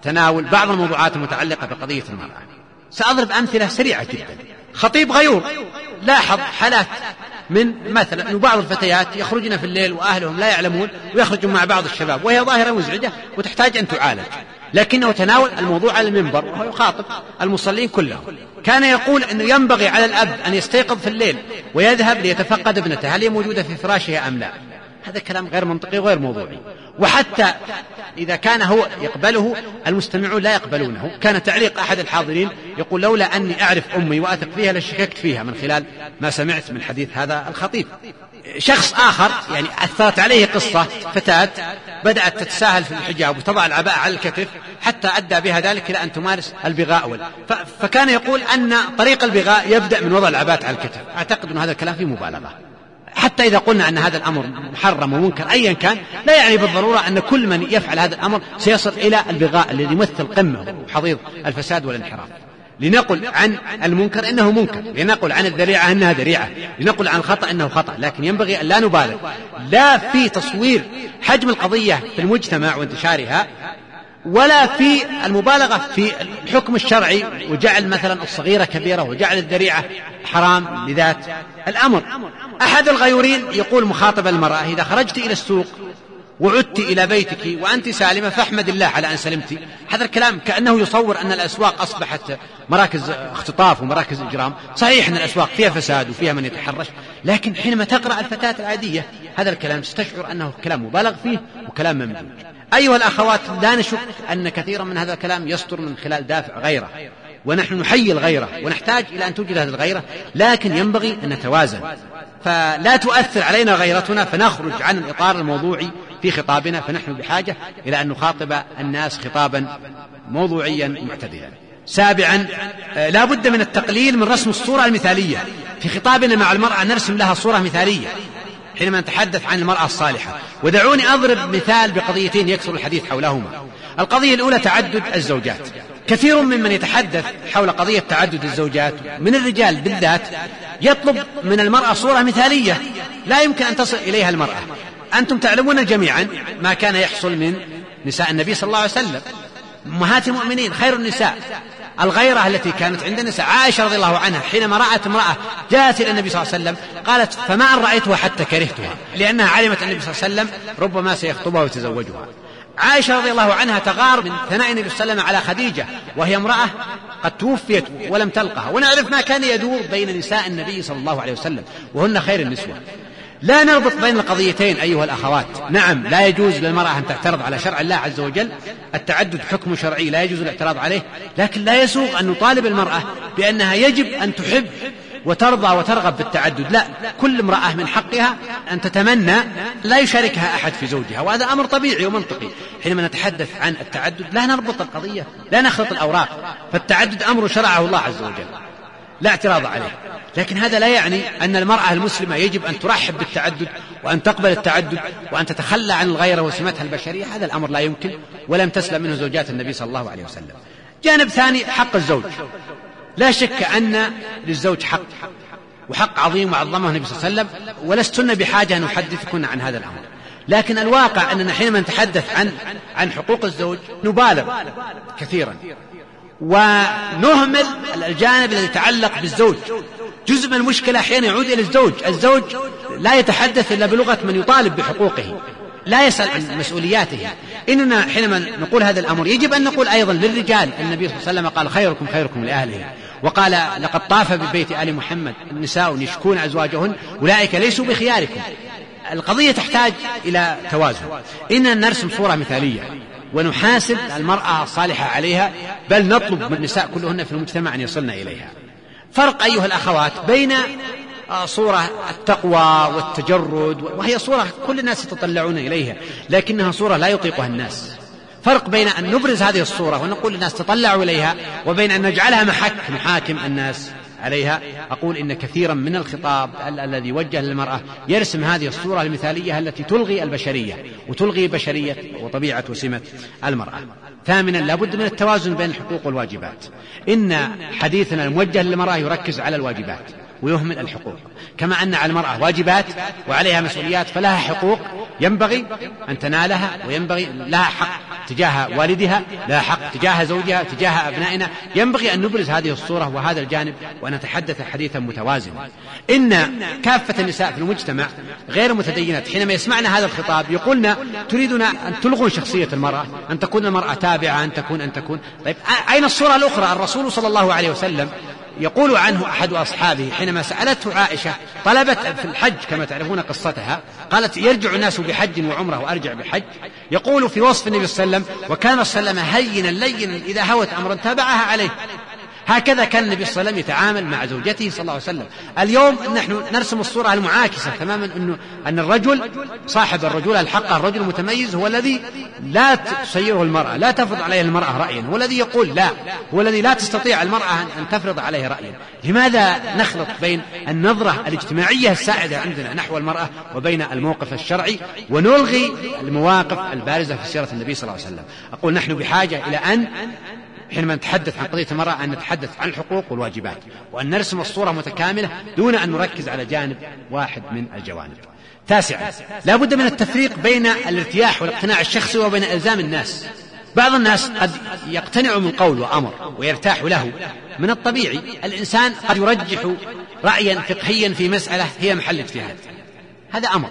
تناول بعض الموضوعات المتعلقة بقضية المرأة. سأضرب أمثلة سريعة جدا. خطيب غيور لاحظ حالات من مثلا أن بعض الفتيات يخرجن في الليل وأهلهم لا يعلمون ويخرجون مع بعض الشباب وهي ظاهرة مزعجة وتحتاج أن تعالج. لكنه تناول الموضوع على المنبر وهو يخاطب المصلين كلهم. كان يقول أنه ينبغي على الأب أن يستيقظ في الليل ويذهب ليتفقد ابنته هل هي موجودة في فراشها أم لا؟ هذا كلام غير منطقي وغير موضوعي. وحتى إذا كان هو يقبله المستمعون لا يقبلونه. كان تعليق أحد الحاضرين يقول لولا أني أعرف أمي وأثق فيها لشككت فيها من خلال ما سمعت من حديث هذا الخطيب. شخص آخر يعني أثرت عليه قصة فتاة بدأت تتساهل في الحجاب وتضع العباءة على الكتف حتى أدى بها ذلك إلى أن تمارس البغاء. فكان يقول أن طريق البغاء يبدأ من وضع العباءة على الكتف. أعتقد أن هذا الكلام فيه مبالغة. حتى إذا قلنا أن هذا الأمر محرم ومنكر أيا كان لا يعني بالضرورة أن كل من يفعل هذا الأمر سيصل إلى البغاء الذي يمثل قمة وحضيض الفساد والانحراف. لنقل عن المنكر إنه منكر لنقل عن الذريعة إنها ذريعة لنقل عن الخطأ إنه خطأ لكن ينبغي أن لا نبالغ. لا في تصوير حجم القضية في المجتمع وانتشارها ولا في المبالغة في الحكم الشرعي وجعل مثلا الصغيرة كبيرة وجعل الذريعة حرام لذات الأمر. أحد الغيورين يقول مخاطب المرأة إذا خرجت إلى السوق وعدت إلى بيتك وأنت سالمة فاحمد الله على أن سلمت. هذا الكلام كأنه يصور أن الأسواق أصبحت مراكز اختطاف ومراكز إجرام. صحيح أن الأسواق فيها فساد وفيها من يتحرش لكن حينما تقرأ الفتاة العادية هذا الكلام ستشعر أنه كلام مبالغ فيه وكلام ممدود أيها الأخوات لا نشك أن كثيرا من هذا الكلام يصدر من خلال دافع غيره ونحن نحيي الغيرة ونحتاج إلى أن توجد هذه الغيرة لكن ينبغي أن نتوازن. فلا تؤثر علينا غيرتنا فنخرج عن الإطار الموضوعي في خطابنا فنحن بحاجة إلى أن نخاطب الناس خطابا موضوعيا معتدلا. سابعا لا بد من التقليل من رسم الصورة المثالية. في خطابنا مع المرأة نرسم لها صورة مثالية. حينما نتحدث عن المرأة الصالحة. ودعوني أضرب مثال بقضيتين يكثر الحديث حولهما. القضية الأولى تعدد الزوجات. كثير ممن يتحدث حول قضية تعدد الزوجات. من الرجال بالذات يطلب من المرأة صورة مثالية. لا يمكن أن تصل إليها المرأة. أنتم تعلمون جميعا ما كان يحصل من نساء النبي صلى الله عليه وسلم. أمهات المؤمنين خير النساء. الغيرة التي كانت عند النساء. عائشة رضي الله عنها حينما رأت امرأة جاءت إلى النبي صلى الله عليه وسلم قالت فما أن رأيتها حتى كرهتها؟ لأنها علمت النبي صلى الله عليه وسلم ربما سيخطبها ويتزوجها عائشة رضي الله عنها تغار من ثناء النبي صلى الله عليه وسلم على خديجة وهي امرأة قد توفيت ولم تلقها. ونعرف ما كان يدور بين نساء النبي صلى الله عليه وسلم وهن خير النسوة. لا نربط بين القضيتين أيها الأخوات. نعم لا يجوز للمرأة أن تعترض على شرع الله عز وجل. التعدد حكم شرعي لا يجوز الاعتراض عليه. لكن لا يسوغ أن نطالب المرأة بأنها يجب أن تحب وترضى وترغب بالتعدد. لا كل امرأة من حقها أن تتمنى لا يشاركها أحد في زوجها وهذا أمر طبيعي ومنطقي. حينما نتحدث عن التعدد لا نربط القضية لا نخلط الأوراق. فالتعدد أمر شرعه الله عز وجل. لا اعتراض عليه. لكن هذا لا يعني أن المرأة المسلمة يجب أن ترحب بالتعدد وأن تقبل التعدد وأن تتخلى عن الغيرة وسمتها البشرية. هذا الأمر لا يمكن ولم تسلم منه زوجات النبي صلى الله عليه وسلم. جانب ثاني حق الزوج. لا شك أن للزوج حق وحق عظيم وعظمه النبي صلى الله عليه وسلم ولستن بحاجة أن أحدثكن عن هذا الأمر. لكن الواقع أننا حينما نتحدث عن عن حقوق الزوج نبالغ كثيرا. ونهمل الجانب الذي يتعلق بالزوج. جزء من المشكلة أحيانا يعود إلى الزوج. الزوج لا يتحدث إلا بلغة من يطالب بحقوقه لا يسأل عن مسؤولياته. إننا حينما نقول هذا الأمر يجب أن نقول أيضا للرجال النبي صلى الله عليه وسلم قال خيركم خيركم لأهله. وقال لقد طاف ببيت آل محمد النساء يشكون أزواجهن أولئك ليسوا بخياركم. القضية تحتاج إلى توازن. إننا نرسم صورة مثالية. ونحاسب المرأة الصالحة عليها بل نطلب من النساء كلهن في المجتمع أن يصلن إليها. فرق أيها الأخوات بين صورة التقوى والتجرد وهي صورة كل الناس يتطلعون إليها لكنها صورة لا يطيقها الناس. فرق بين أن نبرز هذه الصورة ونقول للناس تطلعوا إليها وبين أن نجعلها محك محاكم الناس. عليها أقول إن كثيرا من الخطاب الذي يوجه للمرأة يرسم هذه الصورة المثالية التي تلغي البشرية وتلغي بشرية وطبيعة وسمة المرأة. ثامنا لابد من التوازن بين الحقوق والواجبات. إن حديثنا الموجه للمرأة يركز على الواجبات. ويهمل الحقوق. كما أن على المرأة واجبات وعليها مسؤوليات فلها حقوق ينبغي أن تنالها وينبغي لها حق تجاه والدها لها حق تجاه زوجها تجاه أبنائنا. ينبغي أن نبرز هذه الصورة وهذا الجانب وأن نتحدث حديثا متوازنا. إن كافة النساء في المجتمع غير متدينات حينما يسمعن هذا الخطاب يقولن تريدون أن تلغون شخصية المرأة أن تكون المرأة تابعة أن تكون أن تكون. طيب أين الصورة الأخرى؟ الرسول صلى الله عليه وسلم يقول عنه أحد أصحابه حينما سألته عائشة طلبت في الحج كما تعرفون قصتها قالت يرجع الناس بحج وعمرة وأرجع بحج. يقول في وصف النبي صلى الله عليه وسلم وكان صلى الله عليه وسلم هينا لينا إذا هوت أمرا تابعها عليه. هكذا كان النبي صلى الله عليه وسلم يتعامل مع زوجته صلى الله عليه وسلم. اليوم نحن نرسم الصورة المعاكسة تماما أنه أن الرجل صاحب الرجولة الحقة الرجل المتميز هو الذي لا تسيره المرأة لا تفرض عليه المرأة رأيا هو الذي يقول لا هو الذي لا تستطيع المرأة أن تفرض عليه رأيا. لماذا نخلط بين النظرة الاجتماعية السائدة عندنا نحو المرأة وبين الموقف الشرعي ونلغي المواقف البارزة في سيرة النبي صلى الله عليه وسلم؟ أقول نحن بحاجة إلى أن حينما نتحدث عن قضية المرأة أن نتحدث عن الحقوق والواجبات وأن نرسم الصورة متكاملة دون أن نركز على جانب واحد من الجوانب. تاسعا لا بد من التفريق بين الارتياح والاقتناع الشخصي وبين إلزام الناس. بعض الناس قد يقتنع من قول وأمر ويرتاح له. من الطبيعي الإنسان قد يرجح رأيا فقهيا في مسألة هي محل اجتهاد. هذا أمر.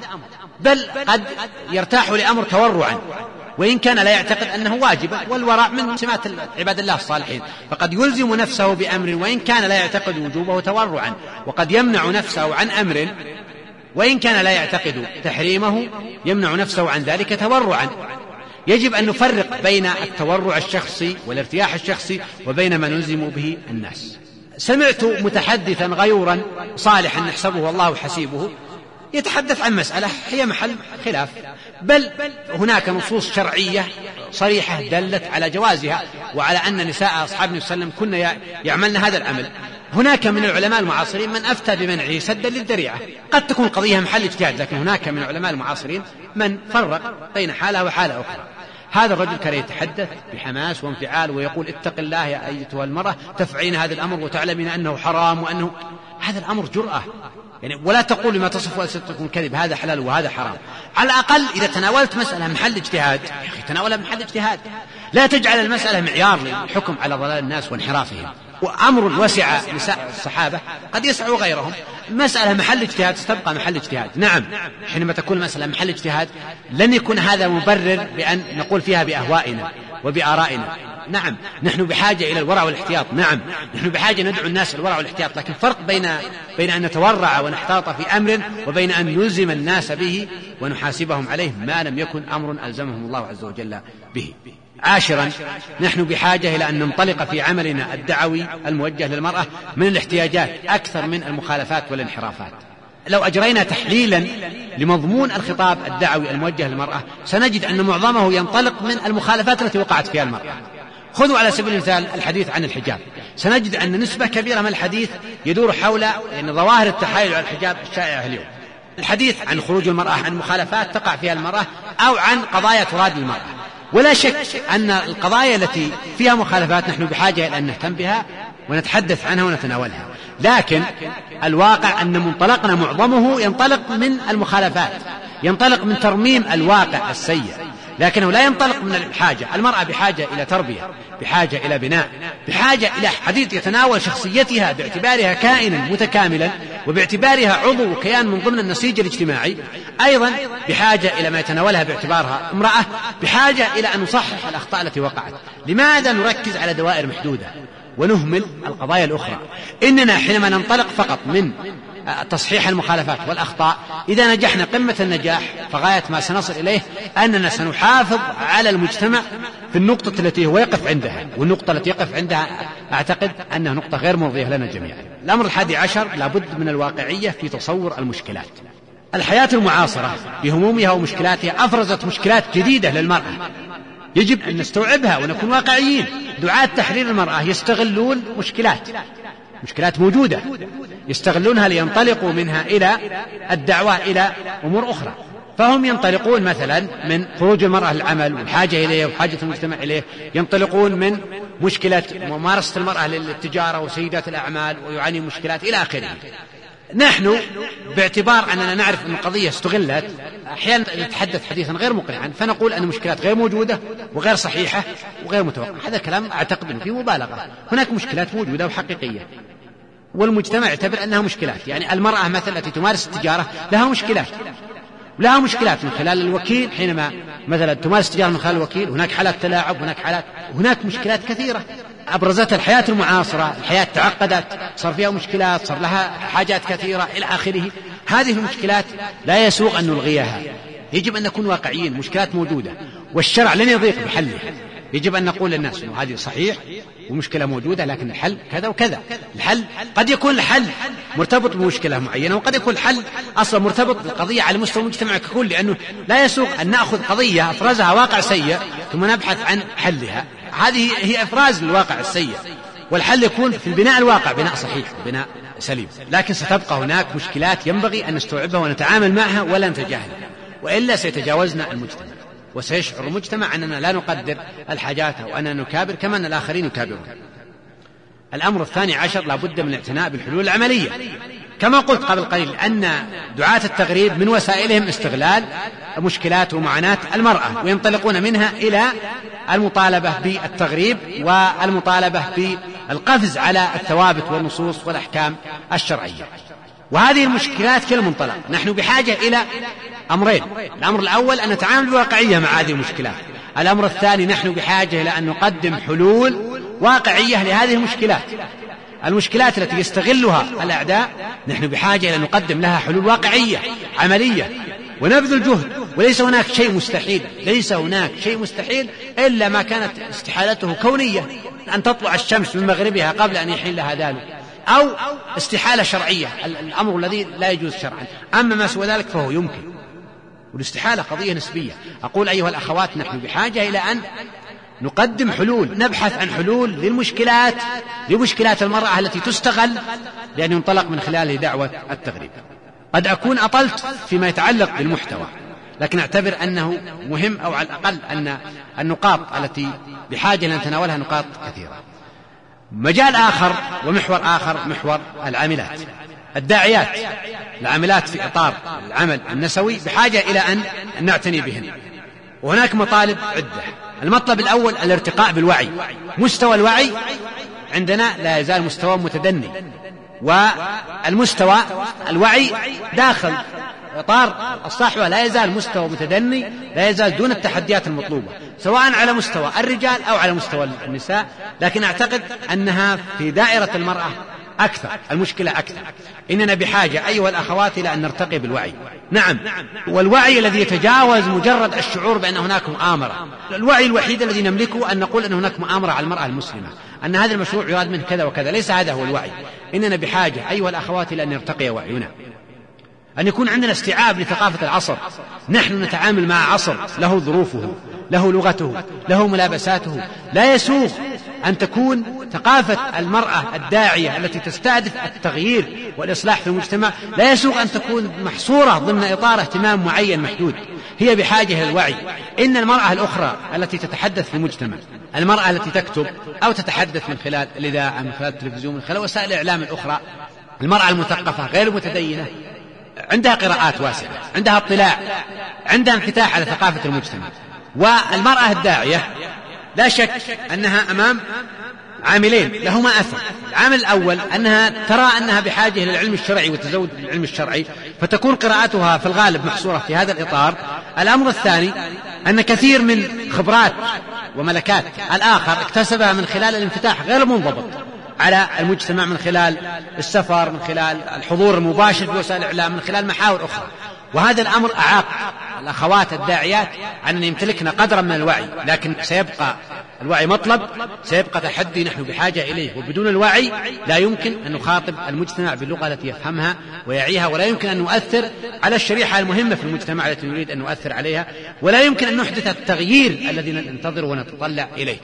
بل قد يرتاح لأمر تورعا. وإن كان لا يعتقد أنه واجب. والورع من سمات عباد الله الصالحين. فقد يلزم نفسه بأمر وإن كان لا يعتقد وجوبه تورعا. وقد يمنع نفسه عن أمر وإن كان لا يعتقد تحريمه يمنع نفسه عن ذلك تورعا. يجب أن نفرق بين التورع الشخصي والارتياح الشخصي وبين ما نلزم به الناس. سمعت متحدثا غيورا صالحا نحسبه الله حسيبه يتحدث عن مسألة هي محل خلاف. بل هناك نصوص شرعية صريحة دلت على جوازها وعلى أن نساء أصحاب النبي صلى الله عليه وسلم كن يعملن هذا العمل هناك من العلماء المعاصرين من أفتى بمنعه سدا للذريعة. قد تكون قضية محل اجتهاد لكن هناك من العلماء المعاصرين من فرق بين حالة وحالة أخرى. هذا الرجل كان يتحدث بحماس وانفعال ويقول اتق الله يا أيتها المرأة تفعلين هذا الأمر وتعلمين أنه حرام وأنه هذا الأمر جرأة. يعني ولا تقول لما تصف ألسنتكم كذب هذا حلال وهذا حرام. على الأقل إذا تناولت مسألة محل اجتهاد يا أخي تناولها محل اجتهاد. لا تجعل المسألة معيار للحكم على ضلال الناس وانحرافهم. وأمر وسع نساء الصحابة قد يسع غيرهم. مسألة محل اجتهاد ستبقى محل اجتهاد. نعم حينما تكون المسألة محل اجتهاد لن يكون هذا مبرر بأن نقول فيها بأهوائنا. وبآرائنا. نعم نحن بحاجة إلى الورع والاحتياط. نعم نحن بحاجة ندعو الناس الورع والاحتياط. لكن فرق بين بين أن نتورع ونحتاط في أمر وبين أن نلزم الناس به ونحاسبهم عليه ما لم يكن أمر ألزمهم الله عز وجل به. عاشرا نحن بحاجة إلى أن ننطلق في عملنا الدعوي الموجه للمرأة من الاحتياجات أكثر من المخالفات والانحرافات. لو أجرينا تحليلا لمضمون الخطاب الدعوي الموجه للمرأة سنجد أن معظمه ينطلق من المخالفات التي وقعت فيها المرأة. خذوا على سبيل المثال الحديث عن الحجاب. سنجد أن نسبة كبيرة من الحديث يدور حول يعني ظواهر التحايل على الحجاب الشائعة اليوم. الحديث عن خروج المرأة عن مخالفات تقع فيها المرأة أو عن قضايا تراد المرأة. ولا شك أن القضايا التي فيها مخالفات نحن بحاجة إلى أن نهتم بها ونتحدث عنها ونتناولها. لكن الواقع أن منطلقنا معظمه ينطلق من المخالفات ينطلق من ترميم الواقع السيء لكنه لا ينطلق من الحاجة المرأة بحاجة إلى تربية بحاجة إلى بناء بحاجة إلى حديث يتناول شخصيتها باعتبارها كائنا متكاملا وباعتبارها عضو وكيان من ضمن النسيج الاجتماعي أيضا بحاجة إلى ما يتناولها باعتبارها امرأة بحاجة إلى أن نصحح الأخطاء التي وقعت. لماذا نركز على دوائر محدودة؟ ونهمل القضايا الأخرى. إننا حينما ننطلق فقط من تصحيح المخالفات والأخطاء إذا نجحنا قمة النجاح فغاية ما سنصل إليه أننا سنحافظ على المجتمع في النقطة التي هو يقف عندها. والنقطة التي يقف عندها أعتقد أنها نقطة غير مرضية لنا جميعا. الأمر الحادي عشر لابد من الواقعية في تصور المشكلات. الحياة المعاصرة بهمومها ومشكلاتها أفرزت مشكلات جديدة للمرأة. يجب أن نستوعبها ونكون واقعيين. دعاة تحرير المرأة يستغلون مشكلات. مشكلات موجودة. يستغلونها لينطلقوا منها إلى الدعوة إلى أمور أخرى. فهم ينطلقون مثلا من خروج المرأة للعمل والحاجة إليه وحاجة المجتمع إليه. ينطلقون من مشكلة ممارسة المرأة للتجارة وسيدات الأعمال ويعاني مشكلات إلى آخره. نحن باعتبار أننا نعرف أن القضية استغلت أحيانا نتحدث حديثا غير مقنعا فنقول أن المشكلات غير موجودة وغير صحيحة وغير متوقعة. هذا كلام أعتقد أنه فيه مبالغة. هناك مشكلات موجودة وحقيقية. والمجتمع يعتبر أنها مشكلات. يعني المرأة مثلا التي تمارس التجارة لها مشكلات. لها مشكلات من خلال الوكيل حينما مثلا تمارس التجارة من خلال الوكيل هناك حالات تلاعب هناك حالات هناك مشكلات كثيرة. أبرزتها الحياة المعاصرة الحياة تعقدت صار فيها مشكلات صار لها حاجات كثيرة إلى آخره. هذه المشكلات لا يسوغ أن نلغيها. يجب أن نكون واقعيين مشكلات موجودة والشرع لن يضيق بحلها. يجب أن نقول للناس أنه هذه صحيح ومشكلة موجودة لكن الحل كذا وكذا. الحل قد يكون الحل مرتبط بمشكلة معينة وقد يكون الحل أصلا مرتبط بالقضية على مستوى المجتمع ككل لأنه لا يسوق أن نأخذ قضية أفرزها واقع سيء ثم نبحث عن حلها. هذه هي إفراز للواقع السيء. والحل يكون في البناء الواقع بناء صحيح بناء سليم. لكن ستبقى هناك مشكلات ينبغي أن نستوعبها ونتعامل معها ولا نتجاهلها. وإلا سيتجاوزنا المجتمع. وسيشعر المجتمع أننا لا نقدر الحاجات أو أننا نكابر كما أن الآخرين يكابرون. الأمر الثاني عشر لا بد من الاعتناء بالحلول العملية. كما قلت قبل قليل أن دعاة التغريب من وسائلهم استغلال مشكلات ومعاناة المرأة وينطلقون منها إلى المطالبة بالتغريب والمطالبة بالقفز على الثوابت والنصوص والأحكام الشرعية. وهذه المشكلات كل منطلق. نحن بحاجة إلى أمرين. الأمر الأول أن نتعامل بواقعية مع هذه المشكلات. الأمر الثاني نحن بحاجة إلى أن نقدم حلول واقعية لهذه المشكلات. المشكلات التي يستغلها الأعداء نحن بحاجة إلى أن نقدم لها حلول واقعية عملية. ونبذل جهد. وليس هناك شيء مستحيل. ليس هناك شيء مستحيل إلا ما كانت استحالته كونية. أن تطلع الشمس من مغربها قبل أن يحلها ذلك. أو استحالة شرعية الأمر الذي لا يجوز شرعا. أما ما سوى ذلك فهو يمكن والاستحالة قضية نسبية. أقول أيها الأخوات نحن بحاجة إلى أن نقدم حلول نبحث عن حلول للمشكلات لمشكلات المرأة التي تستغل لأن ينطلق من خلاله دعوة التغريب. قد أكون أطلت فيما يتعلق بالمحتوى لكن أعتبر أنه مهم أو على الأقل أن النقاط التي بحاجة لنتناولها نقاط كثيرة. مجال آخر ومحور آخر محور العاملات. الداعيات العاملات في إطار العمل النسوي بحاجة إلى أن نعتني بهن. وهناك مطالب عدة. المطلب الأول الارتقاء بالوعي. مستوى الوعي عندنا لا يزال مستوى متدني. والمستوى الوعي داخل إطار الصحوة لا يزال مستوى متدني لا يزال دون التحديات المطلوبة سواء على مستوى الرجال أو على مستوى النساء لكن أعتقد أنها في دائرة المرأة أكثر المشكلة أكثر. إننا بحاجة أيها الأخوات إلى أن نرتقي بالوعي. نعم والوعي الذي يتجاوز مجرد الشعور بأن هناك مؤامرة. الوعي الوحيد الذي نملكه أن نقول أن هناك مؤامرة على المرأة المسلمة أن هذا المشروع يراد منه كذا وكذا ليس هذا هو الوعي. إننا بحاجة أيها الأخوات إلى أن يرتقي وعينا. أن يكون عندنا استيعاب لثقافة العصر. نحن نتعامل مع عصر له ظروفه له لغته له ملابساته. لا يسوغ أن تكون ثقافة المرأة الداعية التي تستهدف التغيير والإصلاح في المجتمع. لا يسوغ أن تكون محصورة ضمن إطار اهتمام معين محدود. هي بحاجة إلى الوعي. إن المرأة الأخرى التي تتحدث في المجتمع المرأة التي تكتب أو تتحدث من خلال الإذاعة من خلال التلفزيون من خلال وسائل الإعلام الأخرى المرأة المثقفة غير المتدينة عندها قراءات واسعة عندها اطلاع عندها انفتاح على ثقافة المجتمع. والمرأة الداعية لا شك أنها أمام عاملين لهما أثر. العامل الأول أنها ترى أنها بحاجة إلى العلم الشرعي والتزود بالعلم الشرعي فتكون قراءتها في الغالب محصورة في هذا الإطار. الأمر الثاني أن كثير من خبرات وملكات الآخر اكتسبها من خلال الانفتاح غير المنضبط على المجتمع من خلال السفر من خلال الحضور المباشر في وسائل الإعلام من خلال محاور أخرى. وهذا الأمر أعاق الأخوات الداعيات عن أن يمتلكن قدرا من الوعي لكن سيبقى الوعي مطلب سيبقى تحدي نحن بحاجة إليه. وبدون الوعي لا يمكن أن نخاطب المجتمع باللغة التي يفهمها ويعيها ولا يمكن أن نؤثر على الشريحة المهمة في المجتمع التي نريد أن نؤثر عليها ولا يمكن أن نحدث التغيير الذي ننتظر ونتطلع إليه.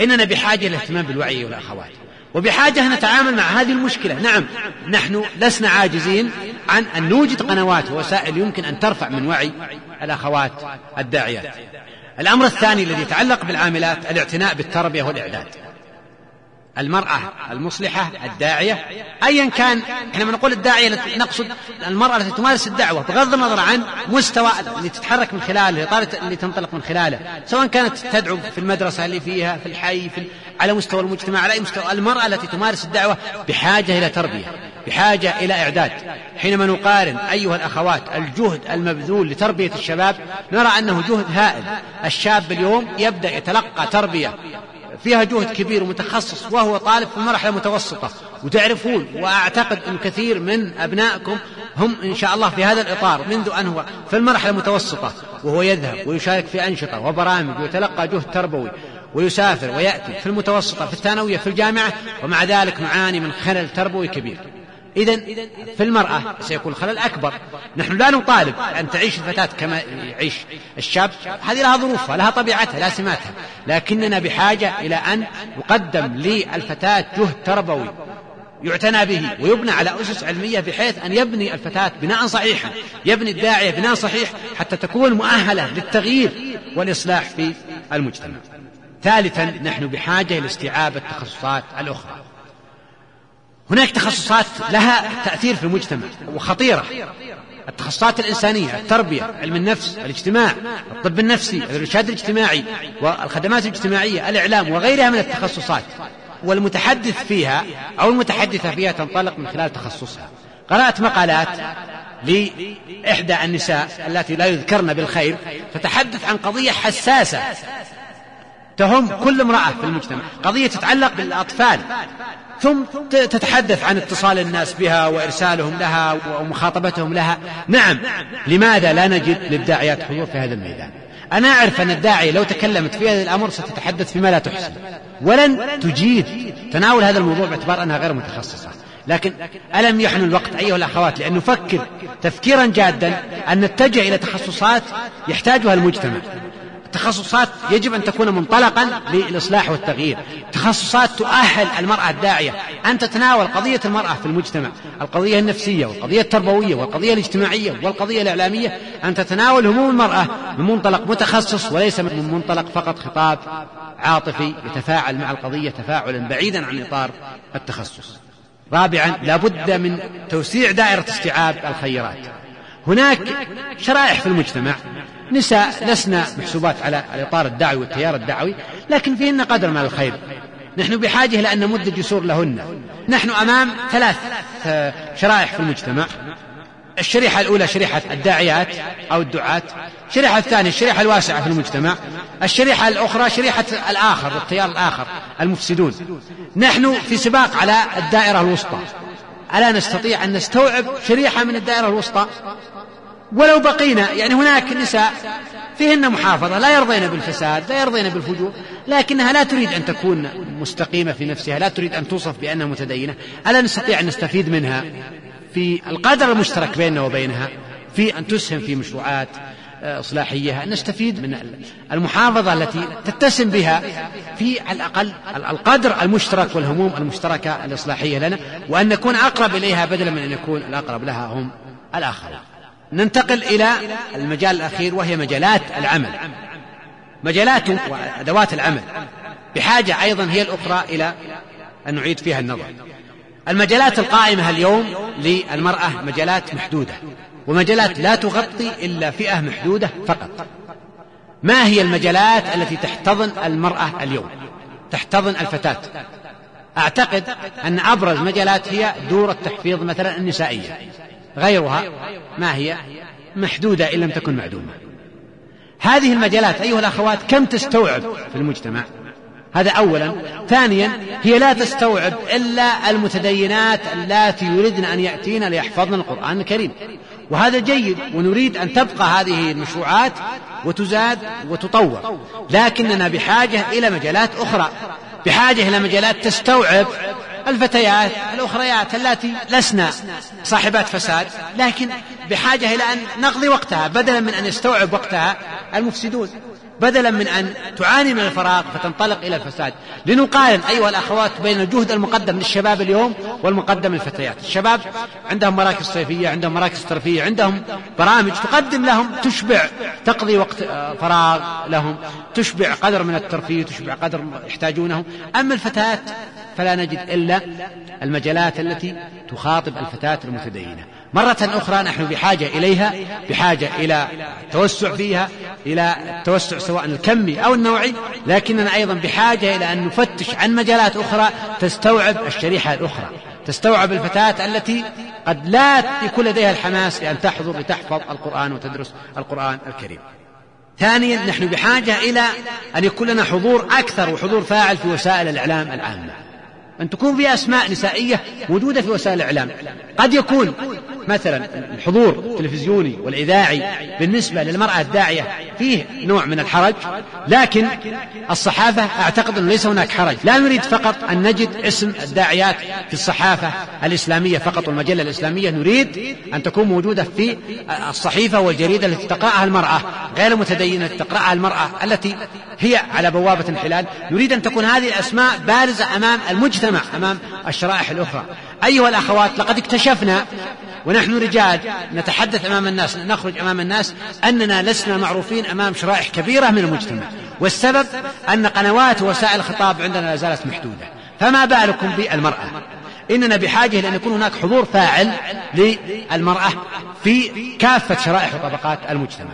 إننا بحاجة للاهتمام بالوعي والأخوات. وبحاجة نتعامل مع هذه المشكلة. نعم نحن لسنا عاجزين عن أن نوجد قنوات ووسائل يمكن أن ترفع من وعي الأخوات الداعيات. الأمر الثاني الذي يتعلق بالعاملات الاعتناء بالتربية والإعداد. المرأة المصلحة الداعية أيا كان إحنا نقول الداعية نقصد المرأة التي تمارس الدعوة بغض النظر عن مستوى اللي تتحرك من خلاله الإطار اللي تنطلق من خلاله سواء كانت تدعو في المدرسة اللي فيها في الحي في على مستوى المجتمع على أي مستوى المرأة التي تمارس الدعوة بحاجة إلى تربية بحاجة إلى إعداد. حينما نقارن أيها الأخوات الجهد المبذول لتربية الشباب نرى أنه جهد هائل. الشاب اليوم يبدأ يتلقى تربية فيها جهد كبير ومتخصص وهو طالب في المرحلة المتوسطة وتعرفون وأعتقد أن كثير من أبنائكم هم إن شاء الله في هذا الإطار منذ أن هو في المرحلة المتوسطة وهو يذهب ويشارك في أنشطة وبرامج ويتلقى جهد تربوي ويسافر ويأتي في المتوسطة في الثانوية في الجامعة ومع ذلك نعاني من خلل تربوي كبير. إذا في المرأة سيكون خلل أكبر. نحن لا نطالب أن تعيش الفتاة كما يعيش الشاب. هذه لها ظروفها لها طبيعتها لا سماتها. لكننا بحاجة إلى أن يقدم للفتاة جهد تربوي يعتنى به ويبنى على أسس علمية بحيث أن يبني الفتاة بناء صحيحا يبني الداعية بناء صحيح حتى تكون مؤهلة للتغيير والإصلاح في المجتمع. ثالثا نحن بحاجة إلى استيعاب التخصصات الأخرى. هناك تخصصات لها تأثير في المجتمع وخطيرة. التخصصات الإنسانية التربية علم النفس الاجتماع الطب النفسي الإرشاد الاجتماعي والخدمات الاجتماعية الإعلام وغيرها من التخصصات. والمتحدث فيها أو المتحدثة فيها تنطلق من خلال تخصصها. قرأت مقالات لإحدى النساء التي لا يذكرن بالخير تتحدث عن قضية حساسة تهم كل امرأة في المجتمع. قضية تتعلق بالأطفال. ثم تتحدث عن اتصال الناس بها وإرسالهم لها ومخاطبتهم لها. نعم. لماذا لا نجد للداعيات حضور في هذا الميدان؟ أنا أعرف أن الداعية لو تكلمت في هذه الأمر ستتحدث فيما لا تحسن. ولن تجيد تناول هذا الموضوع باعتبار أنها غير متخصصة. لكن ألم يحن الوقت أيها الأخوات لأن نفكر تفكيرا جادا أن نتجه إلى تخصصات يحتاجها المجتمع. تخصصات يجب أن تكون منطلقا للإصلاح والتغيير. تخصصات تؤهل المرأة الداعية. أن تتناول قضية المرأة في المجتمع القضية النفسية والقضية التربوية والقضية الاجتماعية والقضية الإعلامية. أن تتناول هموم المرأة من منطلق متخصص وليس من منطلق فقط خطاب عاطفي يتفاعل مع القضية تفاعلا بعيدا عن إطار التخصص. رابعا لا بد من توسيع دائرة استيعاب الخيرات. هناك شرائح في المجتمع نساء لسنا محسوبات على الإطار الدعوي والتيار الدعوي لكن فيهن قدر من الخير. نحن بحاجة إلى أن نمد جسور لهن. نحن أمام ثلاث شرائح في المجتمع. الشريحة الأولى شريحة الداعيات أو الدعاة. الشريحة الثانية الشريحة الواسعة في المجتمع. الشريحة الأخرى شريحة الآخر التيار الآخر المفسدون. نحن في سباق على الدائرة الوسطى. ألا نستطيع أن نستوعب شريحة من الدائرة الوسطى؟ ولو بقينا يعني هناك نساء فيهن محافظة لا يرضين بالفساد لا يرضين بالفجور لكنها لا تريد أن تكون مستقيمة في نفسها لا تريد أن توصف بأنها متدينة ألا نستطيع أن نستفيد منها في القدر المشترك بيننا وبينها في أن تسهم في مشروعات آه، إصلاحية أن نستفيد من المحافظة التي تتسم بها في على الأقل القدر المشترك والهموم المشتركة الإصلاحية لنا وأن نكون أقرب إليها بدلا من أن يكون الأقرب لها هم الآخرون. ننتقل إلى المجال الأخير وهي مجالات العمل. مجالات وأدوات العمل. بحاجة أيضا هي الأخرى إلى أن نعيد فيها النظر. المجالات القائمة اليوم للمرأة مجالات محدودة ومجالات لا تغطي إلا فئة محدودة فقط. ما هي المجالات التي تحتضن المرأة اليوم؟ تحتضن الفتاة. أعتقد أن أبرز مجالات هي دور التحفيظ مثلا النسائية. غيرها ما هي؟ محدودة إن لم تكن معدومة. هذه المجالات أيها الأخوات كم تستوعب في المجتمع؟ هذا أولا. ثانيا هي لا تستوعب إلا المتدينات اللاتي يريدن أن يأتين ليحفظن القرآن الكريم. وهذا جيد ونريد أن تبقى هذه المشروعات وتزاد وتطور. لكننا بحاجة إلى مجالات أخرى. بحاجة إلى مجالات تستوعب الفتيات الأخريات اللاتي لسنا صاحبات فساد لكن بحاجة إلى أن نقضي وقتها بدلا من أن يستوعب وقتها المفسدون. بدلا من أن تعاني من الفراغ فتنطلق إلى الفساد. لنقارن أيها الأخوات بين الجهد المقدم للشباب اليوم والمقدم للفتيات. الشباب عندهم مراكز صيفية عندهم مراكز ترفيه عندهم برامج تقدم لهم تشبع تقضي وقت آه، فراغ لهم تشبع قدر من الترفيه تشبع قدر يحتاجونه أما الفتاة فلا نجد إلا المجالات التي تخاطب الفتاة المتدينة. مرة أخرى نحن بحاجة إليها بحاجة إلى التوسع فيها إلى التوسع سواء الكمي أو النوعي لكننا أيضا بحاجة إلى أن نفتش عن مجالات أخرى تستوعب الشريحة الأخرى تستوعب الفتاة التي قد لا يكون لديها الحماس لأن تحضر لتحفظ القرآن وتدرس القرآن الكريم. ثانيا نحن بحاجة إلى أن يكون لنا حضور أكثر وحضور فاعل في وسائل الإعلام العامة. أن تكون في أسماء نسائية موجودة في وسائل الإعلام. قد يكون مثلا الحضور التلفزيوني والإذاعي بالنسبة للمرأة الداعية فيه نوع من الحرج لكن الصحافة أعتقد أنه ليس هناك حرج. لا نريد فقط أن نجد اسم الداعيات في الصحافة الإسلامية فقط والمجلة الإسلامية نريد أن تكون موجودة في الصحيفة والجريدة التي تقرأها المرأة. غير المتدينة تقرأها المرأة التي هي على بوابة الحلال. نريد أن تكون هذه الأسماء بارزة أمام المجتمع أمام الشرائح الأخرى. أيها الأخوات لقد اكتشفنا ونحن رجال نتحدث أمام الناس نخرج أمام الناس أننا لسنا معروفين أمام شرائح كبيرة من المجتمع. والسبب أن قنوات وسائل الخطاب عندنا لا زالت محدودة. فما بالكم بالمرأة؟ إننا بحاجة إلى أن يكون هناك حضور فاعل للمرأة في كافة شرائح وطبقات المجتمع.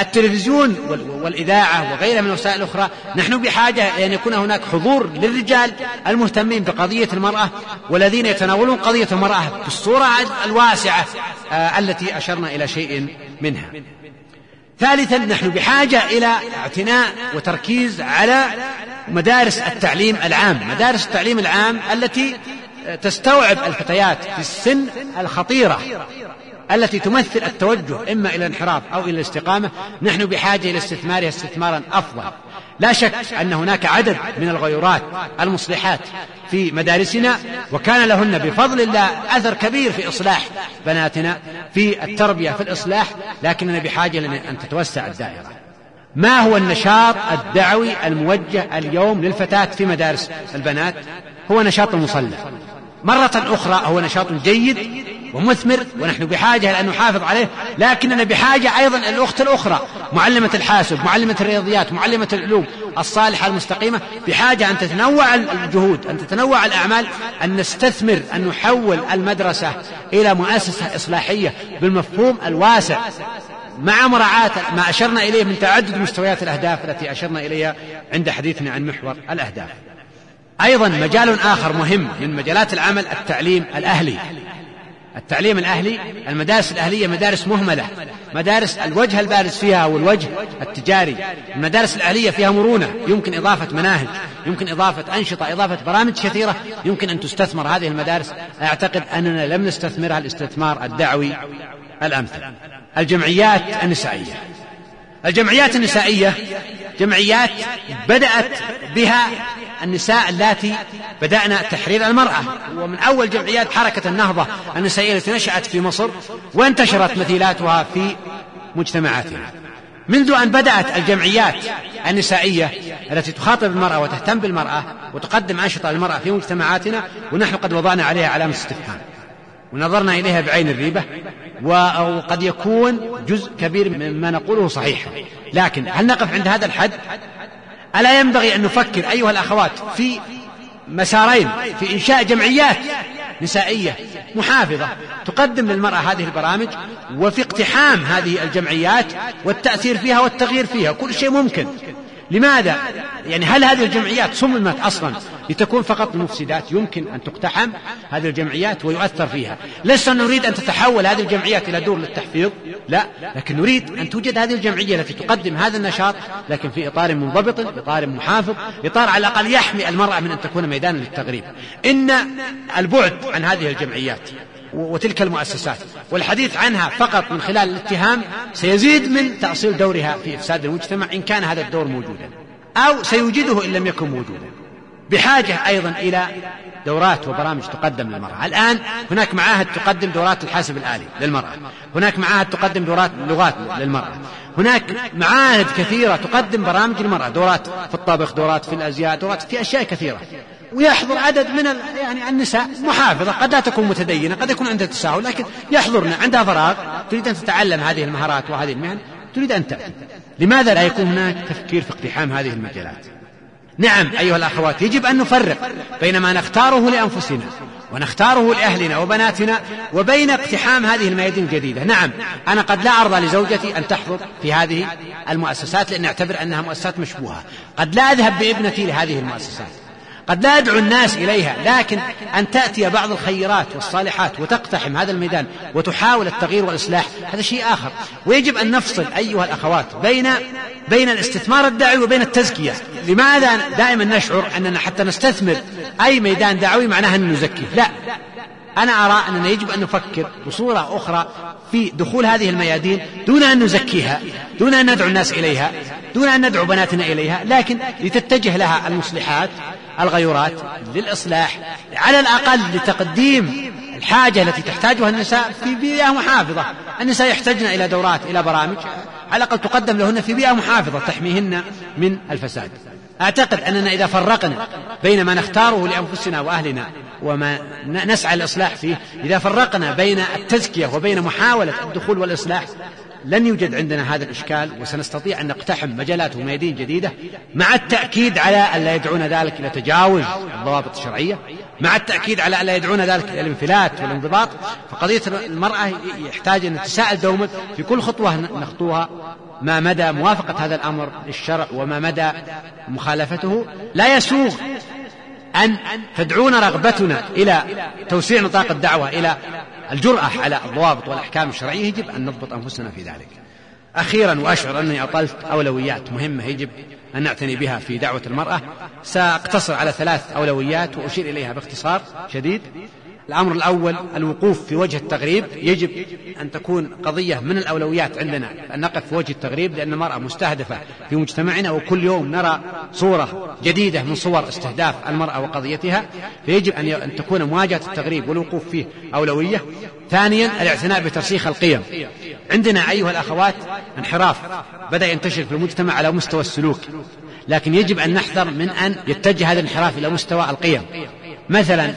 التلفزيون والإذاعة وغيرها من الوسائل الأخرى نحن بحاجة أن يكون هناك حضور للرجال المهتمين بقضية المرأة والذين يتناولون قضية المرأة بالصورة الواسعة آه، التي أشرنا إلى شيء منها. ثالثا نحن بحاجة إلى اعتناء وتركيز على مدارس التعليم العام. مدارس التعليم العام التي تستوعب الفتيات في السن الخطيرة. التي تمثل التوجه إما إلى الانحراف أو إلى الاستقامة نحن بحاجة إلى استثمارها استثمارا أفضل. لا شك أن هناك عدد من الغيورات المصلحات في مدارسنا وكان لهن بفضل الله أثر كبير في إصلاح بناتنا في التربية في الإصلاح لكننا بحاجة أن تتوسع الدائرة. ما هو النشاط الدعوي الموجه اليوم للفتاة في مدارس البنات؟ هو نشاط المصلى. مرة أخرى هو نشاط جيد ومثمر ونحن بحاجة أن نحافظ عليه لكننا بحاجة أيضا الأخت الأخرى معلمة الحاسب معلمة الرياضيات معلمة العلوم الصالحة المستقيمة بحاجة أن تتنوع الجهود أن تتنوع الأعمال أن نستثمر أن نحول المدرسة إلى مؤسسة إصلاحية بالمفهوم الواسع مع مراعاة ما أشرنا إليه من تعدد مستويات الأهداف التي أشرنا إليها عند حديثنا عن محور الأهداف. أيضا مجال آخر مهم من مجالات العمل التعليم الأهلي. التعليم الأهلي المدارس الأهلية مدارس مهملة. مدارس الوجه البارز فيها هو الوجه التجاري. المدارس الأهلية فيها مرونة. يمكن إضافة مناهج يمكن إضافة أنشطة إضافة برامج كثيرة. يمكن أن تستثمر هذه المدارس. أعتقد أننا لم نستثمرها الاستثمار الدعوي الأمثل. الجمعيات النسائية. الجمعيات النسائية جمعيات بدأت بها النساء اللاتي بدأنا تحرير المرأة. ومن أول جمعيات حركة النهضة النسائية التي نشأت في مصر وانتشرت مثيلاتها في مجتمعاتنا. منذ أن بدأت الجمعيات النسائية التي تخاطب المرأة وتهتم بالمرأة وتقدم أنشطة للمرأة في مجتمعاتنا ونحن قد وضعنا عليها علامة استفهام. ونظرنا إليها بعين الريبة وقد يكون جزء كبير مما نقوله صحيح. لكن هل نقف عند هذا الحد؟ ألا ينبغي أن نفكر أيها الأخوات في مسارين في إنشاء جمعيات نسائية محافظة تقدم للمرأة هذه البرامج وفي اقتحام هذه الجمعيات والتأثير فيها والتغيير فيها كل شيء ممكن. لماذا؟ يعني هل هذه الجمعيات صممت أصلا لتكون فقط المفسدات يمكن أن تقتحم هذه الجمعيات ويؤثر فيها لسنا نريد أن تتحول هذه الجمعيات إلى دور للتحفيظ لا لكن نريد أن توجد هذه الجمعية التي تقدم هذا النشاط لكن في إطار منضبط إطار محافظ إطار على الأقل يحمي المرأة من أن تكون ميدانا للتغريب إن البعد عن هذه الجمعيات وتلك المؤسسات. والحديث عنها فقط من خلال الاتهام سيزيد من تأصيل دورها في إفساد المجتمع إن كان هذا الدور موجودا. أو سيوجده إن لم يكن موجودا. بحاجة أيضا إلى دورات وبرامج تقدم للمرأة. الآن هناك معاهد تقدم دورات الحاسب الآلي للمرأة. هناك معاهد تقدم دورات لغات للمرأة. هناك معاهد كثيرة تقدم برامج للمرأة دورات في الطبخ دورات في الأزياء دورات في أشياء كثيرة. ويحضر عدد من يعني النساء محافظة قد لا تكون متدينة قد يكون عندها تساهل لكن يحضرن عندها فراغ تريد أن تتعلم هذه المهارات وهذه المهن تريد أن تأتي لماذا لا يكون هناك تفكير في اقتحام هذه المجالات؟ نعم أيها الأخوات يجب أن نفرق بين ما نختاره لأنفسنا ونختاره لأهلنا وبناتنا وبين اقتحام هذه الميادين الجديدة. نعم أنا قد لا أرضى لزوجتي أن تحضر في هذه المؤسسات لأن أعتبر أنها مؤسسات مشبوهة. قد لا أذهب بابنتي لهذه المؤسسات. قد لا أدعو الناس إليها لكن أن تأتي بعض الخيرات والصالحات وتقتحم هذا الميدان وتحاول التغيير والإصلاح هذا شيء آخر. ويجب أن نفصل أيها الأخوات بين بين الاستثمار الدعوي وبين التزكية. لماذا دائما نشعر أننا حتى نستثمر أي ميدان دعوي معناها أن نزكيه لا. أنا أرى أننا يجب أن نفكر بصورة أخرى في دخول هذه الميادين دون أن نزكيها دون أن ندعو الناس إليها دون أن ندعو بناتنا إليها لكن لتتجه لها المصلحات الغيرات للإصلاح على الأقل لتقديم الحاجة التي تحتاجها النساء في بيئة محافظة. النساء يحتاجن إلى دورات إلى برامج على الأقل تقدم لهن في بيئة محافظة تحميهن من الفساد. أعتقد أننا إذا فرقنا بين ما نختاره لأنفسنا وأهلنا وما نسعى الإصلاح فيه إذا فرقنا بين التزكية وبين محاولة الدخول والإصلاح لن يوجد عندنا هذا الإشكال وسنستطيع أن نقتحم مجالات وميادين جديدة مع التأكيد على أن لا يدعون ذلك إلى تجاوز الضوابط الشرعية مع التأكيد على أن لا يدعون ذلك إلى الانفلات والانضباط. فقضية المرأة يحتاج أن نتساءل دوما في كل خطوة نخطوها ما مدى موافقة هذا الأمر للشرع وما مدى مخالفته. لا يسوغ أن تدعونا رغبتنا إلى توسيع نطاق الدعوة إلى الجرأة على الضوابط والأحكام الشرعية يجب أن نضبط أنفسنا في ذلك. أخيرا وأشعر أني أطلت أولويات مهمة يجب أن نعتني بها في دعوة المرأة. سأقتصر على ثلاث أولويات وأشير إليها باختصار شديد. الأمر الأول الوقوف في وجه التغريب. يجب أن تكون قضية من الأولويات عندنا أن نقف في وجه التغريب لأن المرأة مستهدفة في مجتمعنا وكل يوم نرى صورة جديدة من صور استهداف المرأة وقضيتها. فيجب أن تكون مواجهة التغريب والوقوف فيه أولوية. ثانيا الاعتناء بترسيخ القيم. عندنا أيها الأخوات انحراف بدأ ينتشر في المجتمع على مستوى السلوك لكن يجب أن نحذر من أن يتجه هذا الانحراف إلى مستوى القيم. مثلا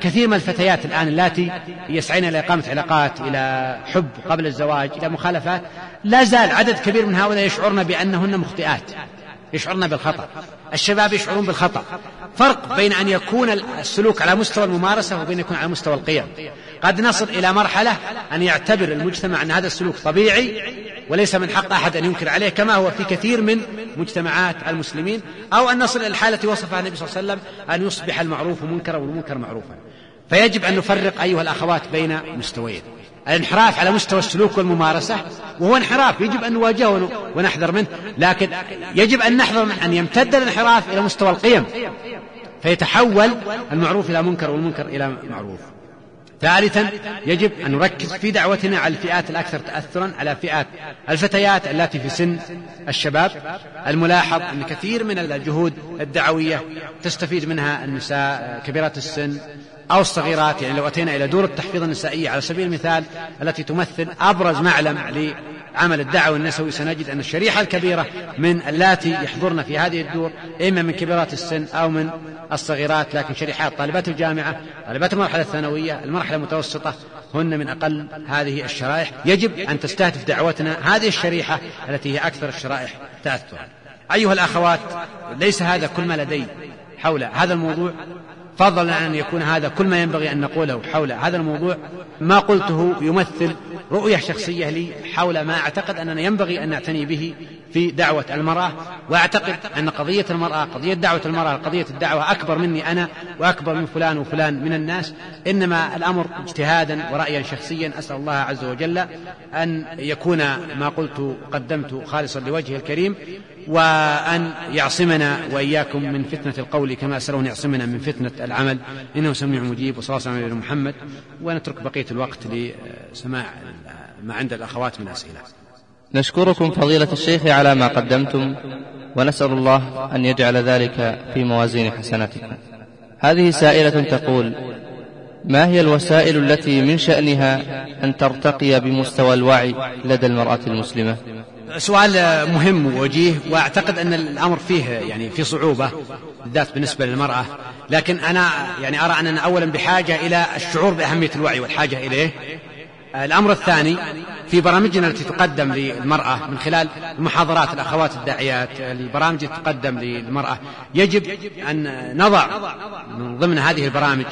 كثير من الفتيات الآن اللاتي يسعين إلى إقامة علاقات إلى حب قبل الزواج إلى مخالفات لا زال عدد كبير من هؤلاء يشعرن بأنهن مخطئات يشعرن بالخطأ الشباب يشعرون بالخطأ. فرق بين أن يكون السلوك على مستوى الممارسة وبين يكون على مستوى القيم. قد نصل إلى مرحلة أن يعتبر المجتمع أن هذا السلوك طبيعي وليس من حق أحد أن ينكر عليه كما هو في كثير من مجتمعات المسلمين أو أن نصل إلى الحالة وصفها النبي صلى الله عليه وسلم أن يصبح المعروف منكرا والمنكر معروفا. فيجب أن نفرق أيها الأخوات بين مستويين. الانحراف على مستوى السلوك والممارسة وهو انحراف يجب أن نواجهه ونحذر منه. لكن يجب أن نحذر من أن يمتد الانحراف إلى مستوى القيم. فيتحول المعروف إلى منكر والمنكر إلى معروف. ثالثا يجب أن نركز في دعوتنا على الفئات الأكثر تأثرا على فئات الفتيات التي في سن الشباب. الملاحظ أن كثير من الجهود الدعوية تستفيد منها النساء كبيرات السن أو الصغيرات يعني لو أتينا إلى دور التحفيظ النسائية على سبيل المثال التي تمثل أبرز معلم عمل الدعوة النسوي سنجد أن الشريحة الكبيرة من اللاتي يحضرن في هذه الدور إما من كبيرات السن أو من الصغيرات لكن شريحات طالبات الجامعة طالبات المرحلة الثانوية المرحلة المتوسطة هن من أقل هذه الشرائح. يجب أن تستهدف دعوتنا هذه الشريحة التي هي أكثر الشرائح تأثرا أيها الأخوات ليس هذا كل ما لدي حول هذا الموضوع. فضلا أن يكون هذا كل ما ينبغي أن نقوله حول هذا الموضوع. ما قلته يمثل رؤية شخصية لي حول ما أعتقد أننا ينبغي أن نعتني به في دعوة المرأة. وأعتقد أن قضية المرأة قضية دعوة المرأة قضية الدعوة أكبر مني أنا وأكبر من فلان وفلان من الناس. إنما الأمر اجتهادا ورأيا شخصيا. أسأل الله عز وجل أن يكون ما قلت قدمت خالصا لوجهه الكريم. وأن يعصمنا وإياكم من فتنة القول كما أسأله أن يعصمنا من فتنة العمل. إنه سميع مجيب وصلى الله عليه محمد. ونترك بقية الوقت لسماع ما عند الأخوات من أسئلة. نشكركم فضيلة الشيخ على ما قدمتم ونسأل الله أن يجعل ذلك في موازين حسناتكم. هذه سائلة تقول ما هي الوسائل التي من شأنها أن ترتقي بمستوى الوعي لدى المرأة المسلمة؟ سؤال مهم ووجيه وأعتقد أن الأمر فيه يعني في صعوبة بالذات بالنسبة للمرأة. لكن أنا يعني أرى أننا اولا بحاجة إلى الشعور بأهمية الوعي والحاجة إليه. الأمر الثاني في برامجنا التي تقدم للمرأة من خلال المحاضرات الأخوات الداعيات البرامج التي تقدم للمرأة يجب أن نضع من ضمن هذه البرامج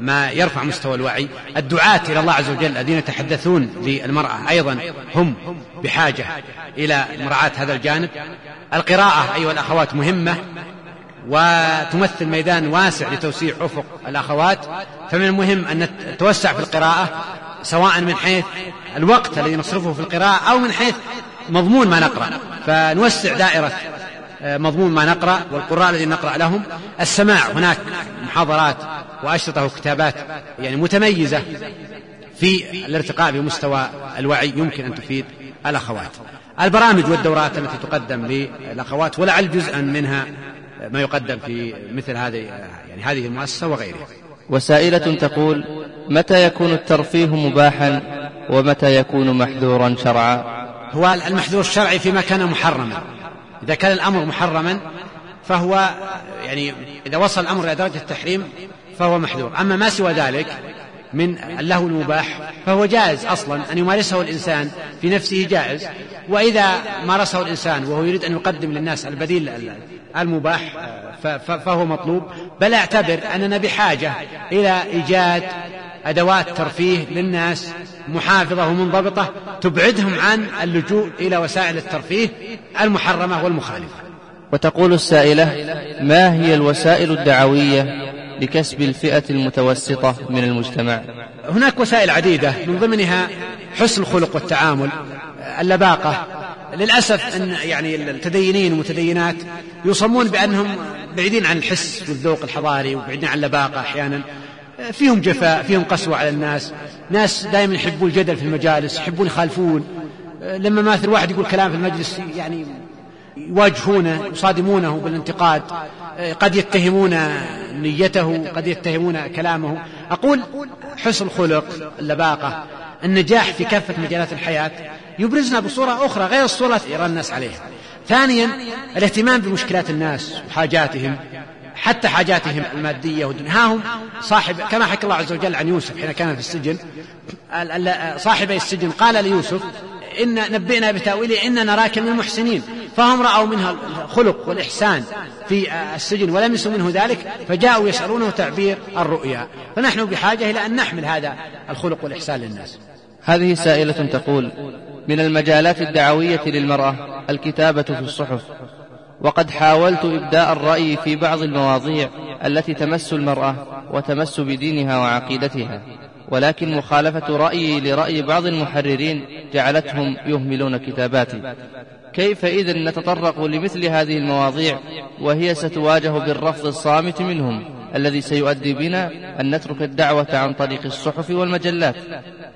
ما يرفع مستوى الوعي. الدعاة إلى الله عز وجل الذين يتحدثون للمرأة. أيضا هم بحاجة إلى مراعاة هذا الجانب. القراءة أيها الأخوات مهمة وتمثل ميدان واسع لتوسيع أفق الأخوات. فمن المهم أن نتوسع في القراءة سواء من حيث الوقت الذي نصرفه في القراءة أو من حيث مضمون ما نقرأ. فنوسع دائرة مضمون ما نقرأ والقراء الذين نقرأ لهم السماع. هناك محاضرات وأشرطة وكتابات يعني متميزة في الارتقاء بمستوى الوعي يمكن أن تفيد الأخوات. البرامج والدورات التي تقدم للأخوات ولعل جزءا منها ما يقدم في مثل هذه يعني هذه المؤسسة وغيرها. وسائلة تقول متى يكون الترفيه مباحا ومتى يكون محذورا شرعا؟ هو المحذور الشرعي فيما كان محرما. إذا كان الأمر محرما فهو يعني إذا وصل الأمر إلى درجة التحريم فهو محذور. أما ما سوى ذلك من اللهو المباح فهو جائز أصلا أن يمارسه الإنسان في نفسه جائز. وإذا مارسه الإنسان وهو يريد أن يقدم للناس البديل المباح فهو مطلوب. بل أعتبر أننا بحاجة إلى إيجاد أدوات ترفيه للناس محافظة ومنضبطة تبعدهم عن اللجوء إلى وسائل الترفيه المحرمة والمخالفة. وتقول السائلة ما هي الوسائل الدعوية لكسب الفئة المتوسطة من المجتمع؟ هناك وسائل عديدة من ضمنها حسن الخلق والتعامل اللباقة. للأسف أن يعني المتدينين والمتدينات يصمون بأنهم بعيدين عن الحس والذوق الحضاري وبعيدين عن اللباقة أحيانا. فيهم جفاء فيهم قسوة على الناس. ناس دائما يحبون الجدل في المجالس يحبون يخالفون. لما مثل واحد يقول كلام في المجلس يعني يواجهونه يصادمونه بالانتقاد قد يتهمون نيته قد يتهمون كلامه. أقول حسن الخلق اللباقة النجاح في كافة مجالات الحياة يبرزنا بصورة أخرى غير الصورة يرى الناس عليها. ثانيا الاهتمام بمشكلات الناس وحاجاتهم. حتى حاجاتهم المادية ودنياهم صاحب كما حكى الله عز وجل عن يوسف حين كان في السجن. صاحبي السجن قال ليوسف إن نبئنا بتأويله إن نراك من المحسنين. فهم رأوا منها الخلق والإحسان في السجن ولم يسوا منه ذلك فجاءوا يسألونه تعبير الرؤيا. فنحن بحاجة إلى أن نحمل هذا الخلق والإحسان للناس. هذه سائلة تقول من المجالات الدعوية للمرأة الكتابة في الصحف. وقد حاولت إبداء الرأي في بعض المواضيع التي تمس المرأة وتمس بدينها وعقيدتها ولكن مخالفة رأيي لرأي بعض المحررين جعلتهم يهملون كتاباتي. كيف إذن نتطرق لمثل هذه المواضيع وهي ستواجه بالرفض الصامت منهم؟ الذي سيؤدي بنا أن نترك الدعوة عن طريق الصحف والمجلات.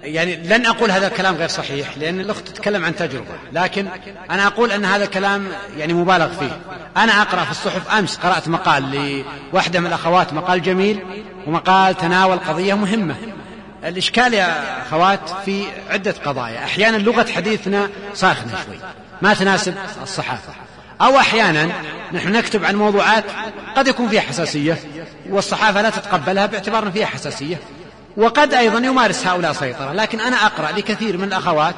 يعني لن أقول هذا الكلام غير صحيح لأن الأخت تتكلم عن تجربة. لكن أنا أقول أن هذا الكلام يعني مبالغ فيه. أنا أقرأ في الصحف أمس قرأت مقال لواحدة من الأخوات مقال جميل ومقال تناول قضية مهمة. الإشكال يا أخوات في عدة قضايا. أحيانا لغة حديثنا ساخنة شوي ما تناسب الصحافة. أو أحيانا نحن نكتب عن موضوعات قد يكون فيها حساسية والصحافة لا تتقبلها باعتبار أن فيها حساسية. وقد أيضا يمارس هؤلاء سيطرة لكن أنا أقرأ لكثير من الأخوات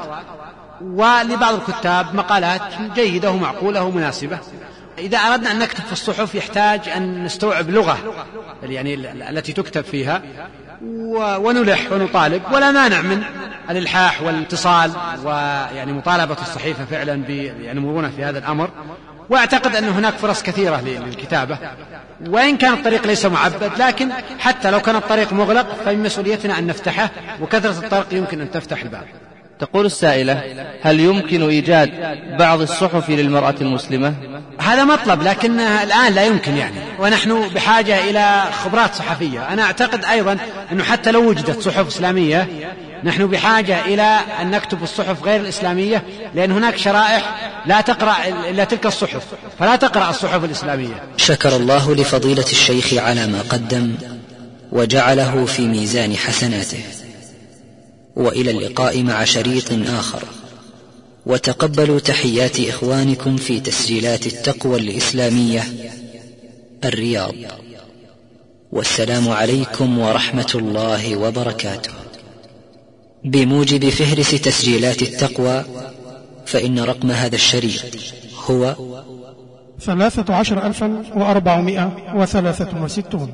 ولبعض الكتاب مقالات جيدة ومعقولة ومناسبة. إذا أردنا أن نكتب في الصحف يحتاج أن نستوعب لغة يعني التي تكتب فيها ونلح ونطالب ولا مانع من الإلحاح والاتصال ويعني مطالبة الصحيفة فعلا بينمرون في هذا الأمر. واعتقد أن هناك فرص كثيرة للكتابة. وإن كان الطريق ليس معبد لكن حتى لو كان الطريق مغلق فمن مسؤوليتنا أن نفتحه وكثرة الطرق يمكن أن تفتح الباب. تقول السائلة هل يمكن إيجاد بعض الصحف للمرأة المسلمة؟ هذا مطلب لكن الآن لا يمكن يعني. ونحن بحاجة إلى خبرات صحفية. أنا أعتقد أيضا أنه حتى لو وجدت صحف إسلامية نحن بحاجة إلى أن نكتب الصحف غير الإسلامية لأن هناك شرائح لا تقرأ إلا تلك الصحف فلا تقرأ الصحف الإسلامية. شكر الله لفضيلة الشيخ على ما قدم وجعله في ميزان حسناته. وإلى اللقاء مع شريط آخر. وتقبلوا تحيات إخوانكم في تسجيلات التقوى الإسلامية الرياض. والسلام عليكم ورحمة الله وبركاته. بموجب فهرس تسجيلات التقوى فإن رقم هذا الشريط هو ثلاثة عشر الفا وأربعمائة وثلاثة وستون.